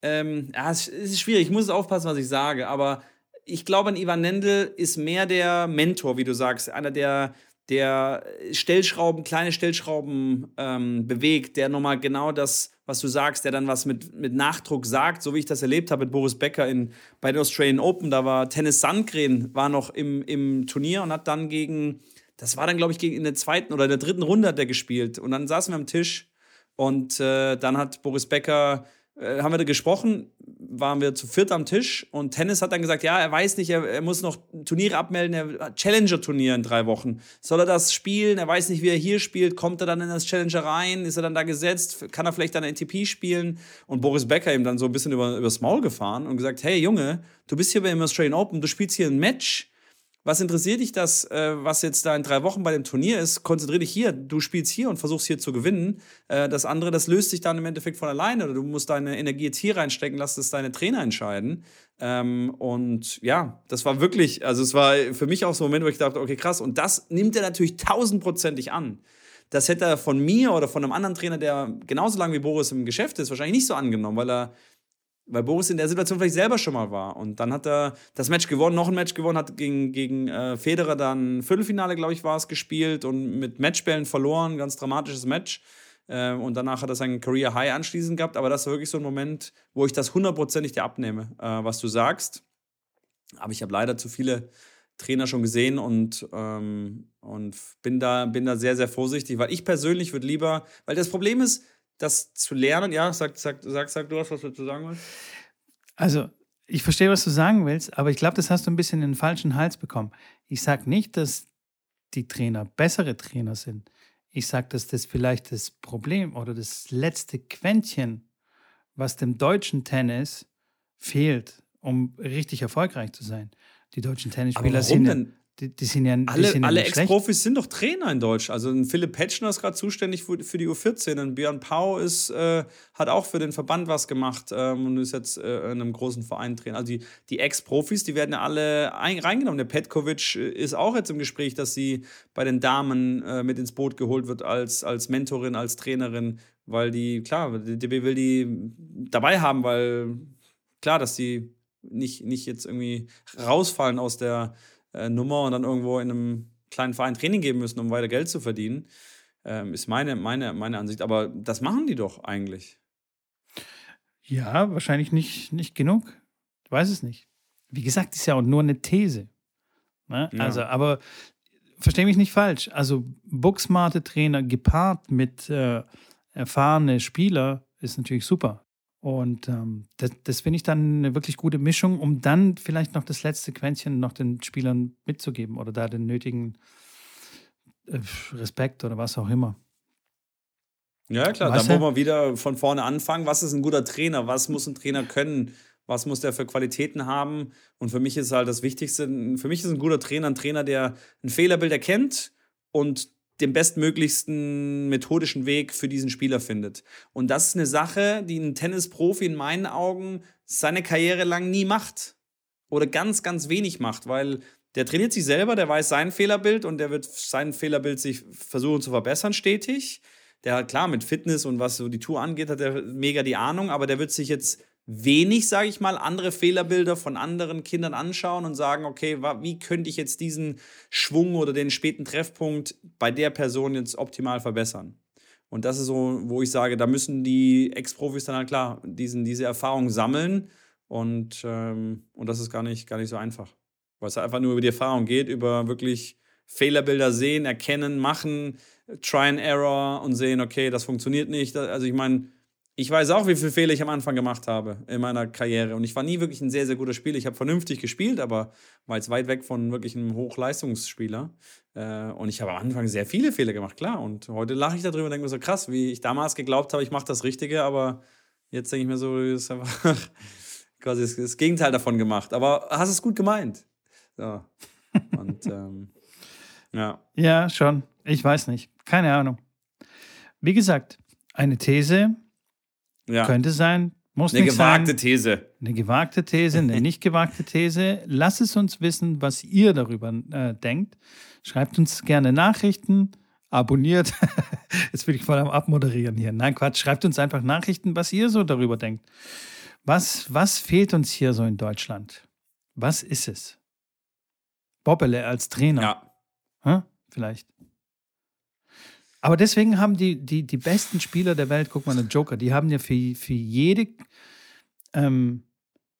ähm, ja, es ist schwierig, ich muss aufpassen, was ich sage, aber ich glaube, ein Ivan Lendl ist mehr der Mentor, wie du sagst, einer, der der Stellschrauben, kleine Stellschrauben ähm, bewegt, der nochmal genau das, was du sagst, der dann was mit, mit Nachdruck sagt, so wie ich das erlebt habe mit Boris Becker in, bei den Australian Open. Da war Tennis Sandgren, war noch im, im Turnier und hat dann gegen, das war dann, glaube ich, in der zweiten oder der dritten Runde hat er gespielt. Und dann saßen wir am Tisch und äh, dann hat Boris Becker äh, haben wir da gesprochen, waren wir zu viert am Tisch und Tennis hat dann gesagt, ja, er weiß nicht, er, er muss noch Turniere abmelden, er Challenger-Turnier in drei Wochen. Soll er das spielen? Er weiß nicht, wie er hier spielt. Kommt er dann in das Challenger rein? Ist er dann da gesetzt? Kann er vielleicht dann ATP spielen? Und Boris Becker ihm dann so ein bisschen über, übers Maul gefahren und gesagt, hey Junge, du bist hier beim Australian Open, du spielst hier ein Match was interessiert dich das, äh, was jetzt da in drei Wochen bei dem Turnier ist? Konzentrier dich hier. Du spielst hier und versuchst hier zu gewinnen. Äh, das andere, das löst sich dann im Endeffekt von alleine. Oder du musst deine Energie jetzt hier reinstecken, lass das deine Trainer entscheiden. Ähm, und ja, das war wirklich, also es war für mich auch so ein Moment, wo ich dachte, okay, krass. Und das nimmt er natürlich tausendprozentig an. Das hätte er von mir oder von einem anderen Trainer, der genauso lange wie Boris im Geschäft ist, wahrscheinlich nicht so angenommen, weil er weil Boris in der Situation vielleicht selber schon mal war. Und dann hat er das Match gewonnen, noch ein Match gewonnen, hat gegen, gegen äh, Federer dann Viertelfinale, glaube ich, war es, gespielt und mit Matchbällen verloren, ganz dramatisches Match. Äh, und danach hat er seinen Career High anschließend gehabt. Aber das war wirklich so ein Moment, wo ich das hundertprozentig dir abnehme, äh, was du sagst. Aber ich habe leider zu viele Trainer schon gesehen und, ähm, und bin, da, bin da sehr, sehr vorsichtig, weil ich persönlich würde lieber, weil das Problem ist, das zu lernen. Ja, sag, sag, sag, sag du was, was du zu sagen willst. Also, ich verstehe, was du sagen willst, aber ich glaube, das hast du ein bisschen in den falschen Hals bekommen. Ich sage nicht, dass die Trainer bessere Trainer sind. Ich sage, dass das vielleicht das Problem oder das letzte Quäntchen, was dem deutschen Tennis fehlt, um richtig erfolgreich zu sein. Die deutschen Tennisspieler sind. Denn? Die, die sind ja die Alle, sind ja alle. Ex-Profis sind doch Trainer in Deutsch. Also ein Philipp Petschner ist gerade zuständig für, für die U14 und Björn Pau ist, äh, hat auch für den Verband was gemacht ähm, und ist jetzt äh, in einem großen Verein Trainer. Also die, die Ex-Profis, die werden ja alle ein, reingenommen. Der Petkovic ist auch jetzt im Gespräch, dass sie bei den Damen äh, mit ins Boot geholt wird als, als Mentorin, als Trainerin, weil die, klar, die DB will die dabei haben, weil klar, dass die nicht, nicht jetzt irgendwie rausfallen aus der äh, Nummer und dann irgendwo in einem kleinen Verein Training geben müssen, um weiter Geld zu verdienen. Ähm, ist meine, meine, meine Ansicht. Aber das machen die doch eigentlich. Ja, wahrscheinlich nicht, nicht genug. Ich weiß es nicht. Wie gesagt, ist ja auch nur eine These. Ne? Ja. Also, aber verstehe mich nicht falsch. Also, booksmarte Trainer gepaart mit äh, erfahrene Spieler ist natürlich super. Und ähm, das, das finde ich dann eine wirklich gute Mischung, um dann vielleicht noch das letzte Quäntchen noch den Spielern mitzugeben oder da den nötigen äh, Respekt oder was auch immer. Ja, klar, Was da muss man wieder von vorne anfangen. Was ist ein guter Trainer? Was muss ein Trainer können? Was muss der für Qualitäten haben? Und für mich ist halt das Wichtigste, für mich ist ein guter Trainer ein Trainer, der ein Fehlerbild erkennt und den bestmöglichsten methodischen Weg für diesen Spieler findet. Und das ist eine Sache, die ein Tennisprofi in meinen Augen seine Karriere lang nie macht. Oder ganz, ganz wenig macht, weil der trainiert sich selber, der weiß sein Fehlerbild und der wird sein Fehlerbild sich versuchen zu verbessern stetig. Der hat klar mit Fitness und was so die Tour angeht, hat er mega die Ahnung, aber der wird sich jetzt wenig, sage ich mal, andere Fehlerbilder von anderen Kindern anschauen und sagen, okay, wie könnte ich jetzt diesen Schwung oder den späten Treffpunkt bei der Person jetzt optimal verbessern? Und das ist so, wo ich sage, da müssen die Ex-Profis dann halt klar diesen, diese Erfahrung sammeln und, ähm, und das ist gar nicht, gar nicht so einfach. Weil es einfach nur über die Erfahrung geht, über wirklich Fehlerbilder sehen, erkennen, machen, Try and Error und sehen, okay, das funktioniert nicht. Also ich meine, ich weiß auch, wie viele Fehler ich am Anfang gemacht habe in meiner Karriere. Und ich war nie wirklich ein sehr, sehr guter Spieler. Ich habe vernünftig gespielt, aber war jetzt weit weg von wirklich einem Hochleistungsspieler. Äh, und ich habe am Anfang sehr viele Fehler gemacht, klar. Und heute lache ich darüber und denke mir so, krass, wie ich damals geglaubt habe, ich mache das Richtige, aber jetzt denke ich mir so, das ist einfach quasi das, das Gegenteil davon gemacht. Aber hast es gut gemeint. So. Und ähm, ja. Ja, schon. Ich weiß nicht. Keine Ahnung. Wie gesagt, eine These ja. könnte sein, muss Eine nicht gewagte sein. These. Eine gewagte These, eine nicht gewagte These. Lasst es uns wissen, was ihr darüber äh, denkt. Schreibt uns gerne Nachrichten, abonniert. Jetzt will ich voll am Abmoderieren hier. Nein, Quatsch. Schreibt uns einfach Nachrichten, was ihr so darüber denkt. Was, was fehlt uns hier so in Deutschland? Was ist es? Bobbele als Trainer. Ja. Hä? Vielleicht. Aber deswegen haben die, die, die besten Spieler der Welt, guck mal, der Joker, die haben ja für, für, jede, ähm,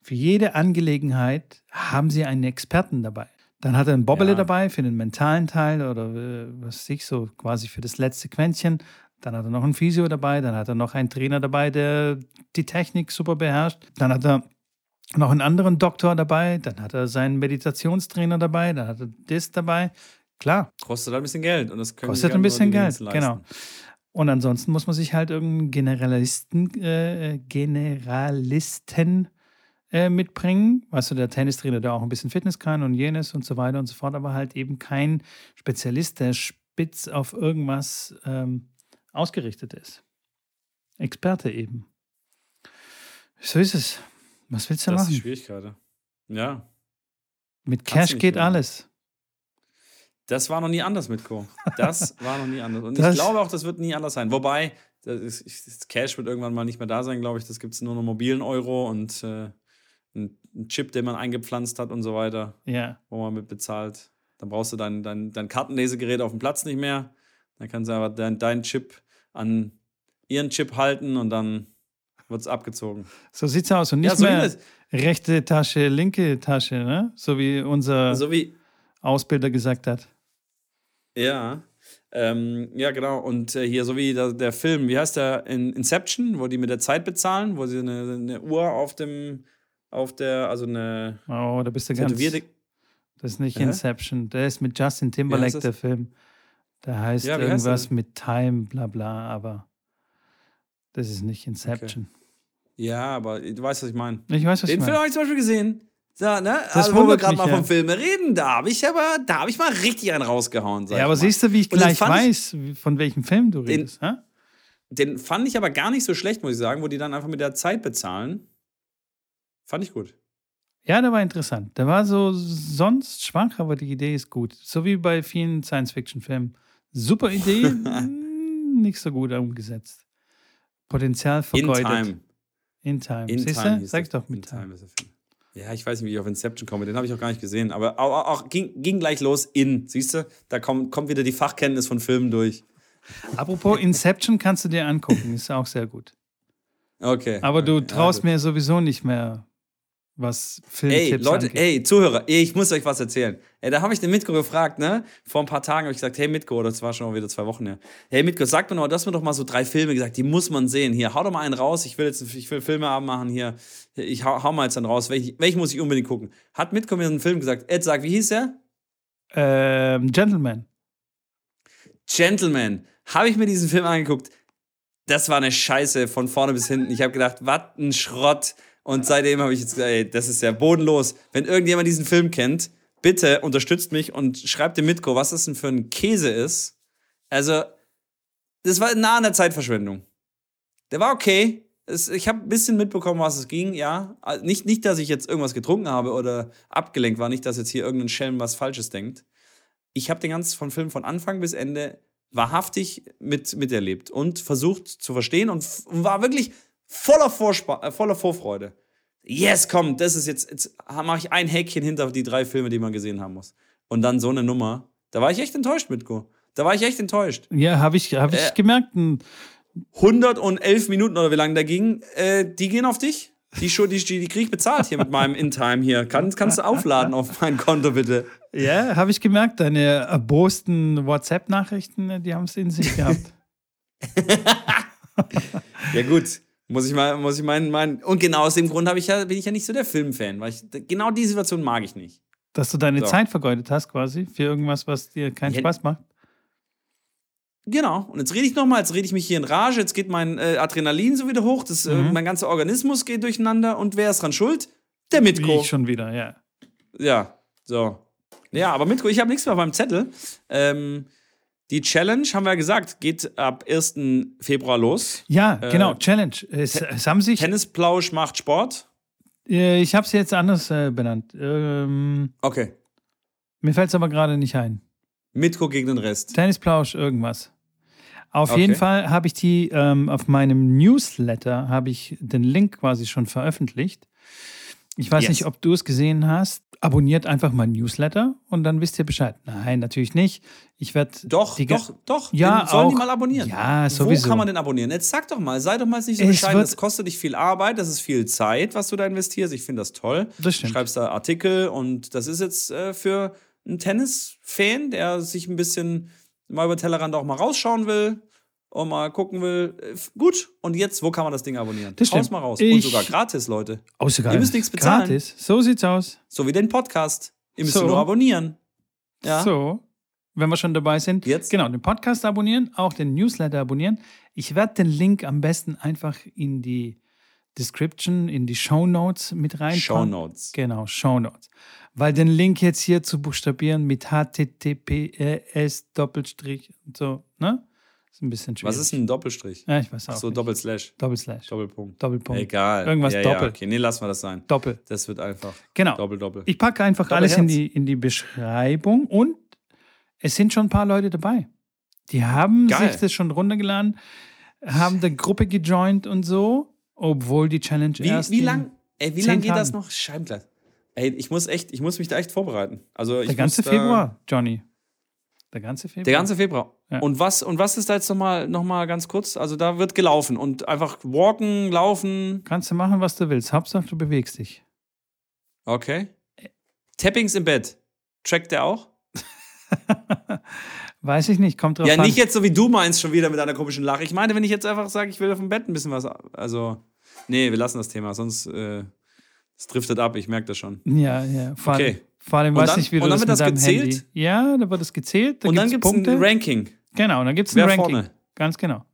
für jede Angelegenheit haben sie einen Experten dabei. Dann hat er einen Bobbele Ja. dabei für den mentalen Teil oder äh, was weiß ich so, quasi für das letzte Quäntchen. Dann hat er noch einen Physio dabei, dann hat er noch einen Trainer dabei, der die Technik super beherrscht. Dann hat er noch einen anderen Doktor dabei, dann hat er seinen Meditationstrainer dabei, dann hat er das dabei. Klar, Kostet halt ein bisschen Geld. Und das können Kostet ein bisschen Geld, genau. Und ansonsten muss man sich halt irgendeinen Generalisten, äh, Generalisten äh, mitbringen. Weißt du, der Tennistrainer, der auch ein bisschen Fitness kann und jenes und so weiter und so fort, aber halt eben kein Spezialist, der spitz auf irgendwas ähm, ausgerichtet ist. Experte eben. So ist es. Was willst du Das ist die machen? Schwierigkeit. Ja. Mit Cash geht machen. alles. Das war noch nie anders, Mitko. Das war noch nie anders. Und Das- ich glaube auch, das wird nie anders sein. Wobei, das, ist, das Cash wird irgendwann mal nicht mehr da sein, glaube ich. Das gibt es nur noch mobilen Euro und äh, ein ein Chip, den man eingepflanzt hat und so weiter, Ja. wo man mit bezahlt. Dann brauchst du dein, dein, dein Kartenlesegerät auf dem Platz nicht mehr. Dann kannst du aber dein, dein Chip an ihren Chip halten und dann wird es abgezogen. So sieht's aus. Und nicht ja, so mehr rechte Tasche, linke Tasche, ne? So wie unser. So wie, Ausbilder gesagt hat. Ja, ähm, ja, genau. Und äh, hier, so wie der, der Film, wie heißt der? In Inception, wo die mit der Zeit bezahlen, wo sie eine, eine Uhr auf dem, auf der, also eine Oh, da bist du ganz. Das ist nicht Hä? Inception. Der ist mit Justin Timberlake, der Film. Der heißt Ja, heißt irgendwas der? mit Time, bla bla, aber das ist nicht Inception. Ja, aber du weißt, was ich meine. Ich weiß, was Den du Film meinst. habe ich zum Beispiel gesehen. So, ne? Das also, wo wir gerade mal ja. vom Filme reden, da habe ich aber, da habe ich mal richtig einen rausgehauen. Ja, ich aber siehst du, wie ich Und gleich ich- weiß, wie- von welchem Film du Den- redest? hä? Den fand ich aber gar nicht so schlecht, muss ich sagen, wo die dann einfach mit der Zeit bezahlen. Fand ich gut. Ja, der war interessant. Der war so sonst schwach, aber die Idee ist gut. So wie bei vielen Science-Fiction-Filmen. Super Idee, mm, nicht so gut umgesetzt. Potenzial In vergeudet. Time. In Time. In Siehst Time. Sag ich doch In mit Time. Time ist der Film. Ja, ich weiß nicht, wie ich auf Inception komme. Den habe ich auch gar nicht gesehen. Aber auch, auch ging, ging gleich los in. Siehst du? Da kommt, kommt wieder die Fachkenntnis von Filmen durch. Apropos Inception kannst du dir angucken, ist auch sehr gut. Okay. Aber du traust ja, mir sowieso nicht mehr, was Ey, Filmtipps Leute, angeht. ey, Zuhörer, ey, ich muss euch was erzählen. Ey, da habe ich den Mitko gefragt, ne? Vor ein paar Tagen habe ich gesagt, hey Mitko, das war schon wieder zwei Wochen her. Hey Mitko, sag mir du hast mir doch mal so drei Filme gesagt, die muss man sehen. Hier, hau doch mal einen raus. Ich will jetzt, ich will Filme machen hier. Ich hau, hau mal jetzt dann raus. Welchen, welchen muss ich unbedingt gucken? Hat Mitko mir einen Film gesagt? Ed, sag, wie hieß der? Ähm, Gentleman. Gentleman. Habe ich mir diesen Film angeguckt. Das war eine Scheiße von vorne bis hinten. Ich habe gedacht, was ein Schrott. Und seitdem habe ich jetzt gesagt, ey, das ist ja bodenlos. Wenn irgendjemand diesen Film kennt, bitte unterstützt mich und schreibt dem Mitko, was das denn für ein Käse ist. Also, das war nah an der Zeitverschwendung. Der war okay. Es, ich habe ein bisschen mitbekommen, was es ging, ja. Also Nicht, nicht, dass ich jetzt irgendwas getrunken habe oder abgelenkt war, nicht, dass jetzt hier irgendein Schelm was Falsches denkt. Ich habe den ganzen Film von Anfang bis Ende wahrhaftig mit, miterlebt und versucht zu verstehen und war wirklich voller, Vorspa äh, voller Vorfreude. Yes, komm, das ist jetzt, jetzt mache ich ein Häkchen hinter die drei Filme, die man gesehen haben muss. Und dann so eine Nummer. Da war ich echt enttäuscht, Mitko. Da war ich echt enttäuscht. Ja, habe ich, hab ich Äh. gemerkt. Ein- 111 Minuten oder wie lange da ging, äh, die gehen auf dich. Die, die, die krieg ich bezahlt hier mit meinem In-Time hier. Kann, kannst du aufladen auf mein Konto, bitte. Ja, habe ich gemerkt. Deine erbosten WhatsApp-Nachrichten, die haben es in sich gehabt. Ja, gut. Muss ich mal, muss ich meinen, meinen. Und genau aus dem Grund habe ich ja, bin ich ja nicht so der Filmfan, weil ich genau die Situation mag ich nicht. Dass du deine So. Zeit vergeudet hast, quasi, für irgendwas, was dir keinen Ja. Spaß macht. Genau. Und jetzt rede ich nochmal, jetzt rede ich mich hier in Rage, jetzt geht mein äh, Adrenalin so wieder hoch, das, äh, Mhm. mein ganzer Organismus geht durcheinander und wer ist dran schuld? Der Wie Mitko. ich schon wieder, ja. Ja, so. Ja, aber Mitko, ich habe nichts mehr auf meinem Zettel. Ähm, die Challenge, haben wir ja gesagt, geht ab 1. Februar los. Ja, Äh, genau, Challenge. Es, es haben sich, Tennisplausch macht Sport. äh, ich habe es jetzt anders äh, benannt. Ähm, Okay. mir fällt es aber gerade nicht ein. Mitko gegen den Rest. Tennisplausch, irgendwas. Auf Okay. jeden Fall habe ich die ähm, auf meinem Newsletter habe ich den Link quasi schon veröffentlicht. Ich weiß Yes. nicht, ob du es gesehen hast. Abonniert einfach mein Newsletter und dann wisst ihr Bescheid. Nein, natürlich nicht. Ich werde Doch, die doch, doch. Ja, den sollen die auch. mal abonnieren. Ja, sowieso. Wo kann man den abonnieren? Jetzt sag doch mal, sei doch mal nicht so Es bescheiden. Das kostet dich viel Arbeit, das ist viel Zeit, was du da investierst. Ich finde das toll. Das Du stimmt. schreibst da Artikel und das ist jetzt äh, für einen Tennis-Fan, der sich ein bisschen mal über Tellerrand auch mal rausschauen will und mal gucken will. Äh, gut, und jetzt, wo kann man das Ding abonnieren? Das Haus mal raus. und Ich- sogar gratis, Leute. Oh, sogar Ihr müsst nichts bezahlen. Gratis. So sieht's aus. So wie den Podcast. Ihr müsst So. nur abonnieren. Ja. So, wenn wir schon dabei sind. Jetzt? Genau, den Podcast abonnieren, auch den Newsletter abonnieren. Ich werde den Link am besten einfach in die Description, in die Show Notes mit rein. Show Notes. Genau, Show Notes. Weil den Link jetzt hier zu buchstabieren mit HTTPS Doppelstrich und so, ne? Ist ein bisschen schwierig. Was ist ein Doppelstrich? Ja, ich weiß auch. Ach so, nicht. Doppelslash. Doppelslash. Doppelpunkt. Doppelpunkt. Egal. Irgendwas ja, doppelt. Ja, okay, nee, lassen wir das sein. Doppel. Das wird einfach. Genau. Doppel, doppel. Ich packe einfach Doppel alles in die, in die Beschreibung und es sind schon ein paar Leute dabei. Die haben Geil. sich das schon runtergeladen, haben der Gruppe gejoint und so, obwohl die Challenge wie, erst wie lang, ey, wie zehn lang geht das noch? Scheibengleis. Ey, ich muss echt, ich muss mich da echt vorbereiten. Also der ganze Februar, Johnny. Der ganze Februar. Der ganze Februar. Ja. Und was und was ist da jetzt nochmal noch mal ganz kurz? Also da wird gelaufen und einfach walken, laufen. Kannst du machen, was du willst. Hauptsache, du bewegst dich. Okay. Tappings im Bett. Trackt der auch? Weiß ich nicht, kommt drauf ja, an. nicht jetzt so wie du meinst schon wieder mit einer komischen Lache. Ich meine, wenn ich jetzt einfach sage, ich will auf dem Bett ein bisschen was. Also, nee, wir lassen das Thema, sonst äh, es driftet ab, ich merke das schon. Ja, ja. Vor Okay. Vor allem Und weiß dann- nicht, wie du und dann das wird mit das deinem gezählt? Handy. Ja, da wird das gezählt. Da und dann gibt's gibt es ein. Ranking. Genau, dann gibt es ein Wer Ranking. vorne? Ganz genau.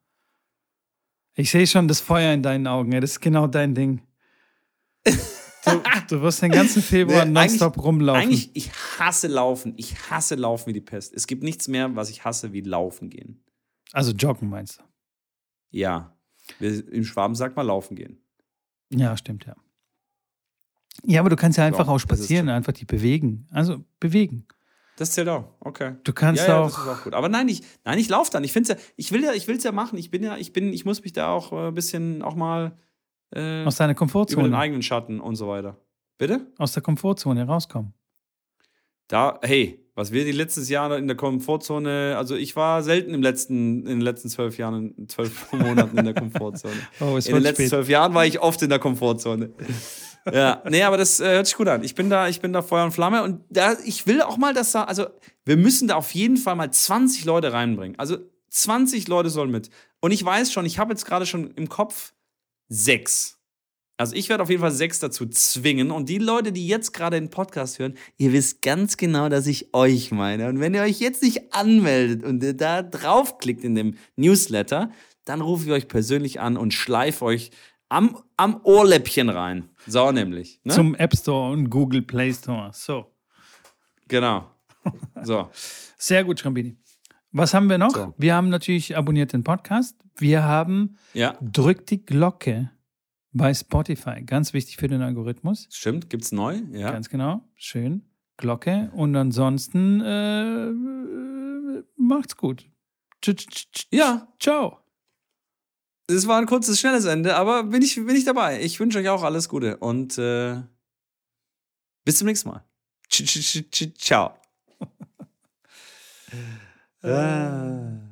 Ich sehe schon das Feuer in deinen Augen. Ja, das ist genau dein Ding. Du, du wirst den ganzen Februar nonstop rumlaufen. Eigentlich, ich hasse Laufen. Ich hasse Laufen wie die Pest. Es gibt nichts mehr, was ich hasse, wie Laufen gehen. also joggen meinst du? Ja. Im Schwaben sagt man Laufen gehen. Ja, stimmt, ja. Ja, aber du kannst ja einfach Ja, auch spazieren, einfach die bewegen. Also bewegen. Das zählt auch. Okay. Du kannst ja, ja, auch. das ist auch gut. Aber nein, ich, nein, ich laufe dann. Ich finde ja, ich will ja, ich will es ja machen. Ich bin ja, ich bin, ich muss mich da auch äh, ein bisschen auch mal äh, aus deiner über den Komfortzone. eigenen Schatten und so weiter. Bitte? Aus der Komfortzone rauskommen. Da, hey, was wir die letztes Jahr in der Komfortzone, also ich war selten im letzten, in den letzten zwölf Jahren, zwölf Monaten in der Komfortzone. Oh, es In den letzten zwölf Jahren war ich oft in der Komfortzone. Ja, nee, aber das äh, hört sich gut an. Ich bin da, ich bin da Feuer und Flamme und da, ich will auch mal, dass da, also wir müssen da auf jeden Fall mal 20 Leute reinbringen. Also 20 Leute sollen mit. Und ich weiß schon, ich habe jetzt gerade schon im Kopf sechs. Also ich werde auf jeden Fall sechs dazu zwingen. Und die Leute, die jetzt gerade den Podcast hören, ihr wisst ganz genau, dass ich euch meine. Und wenn ihr euch jetzt nicht anmeldet und da draufklickt in dem Newsletter, dann rufe ich euch persönlich an und schleife euch am, am Ohrläppchen rein. So nämlich. Ne? Zum App Store und Google Play Store. So. genau. So. Sehr gut, Schrambini. Was haben wir noch? So. Wir haben natürlich abonniert den Podcast. Wir haben Ja, drückt die Glocke bei Spotify. Ganz wichtig für den Algorithmus. stimmt. Gibt's neu? Ja. Ganz genau. Schön. Glocke. Und ansonsten äh, macht's gut. Tsch, tsch, tsch, tsch. Ja, Ciao. Es war ein kurzes, schnelles Ende, aber bin ich, bin ich dabei. Ich wünsche euch auch alles Gute und äh, bis zum nächsten Mal. Ciao. Ah.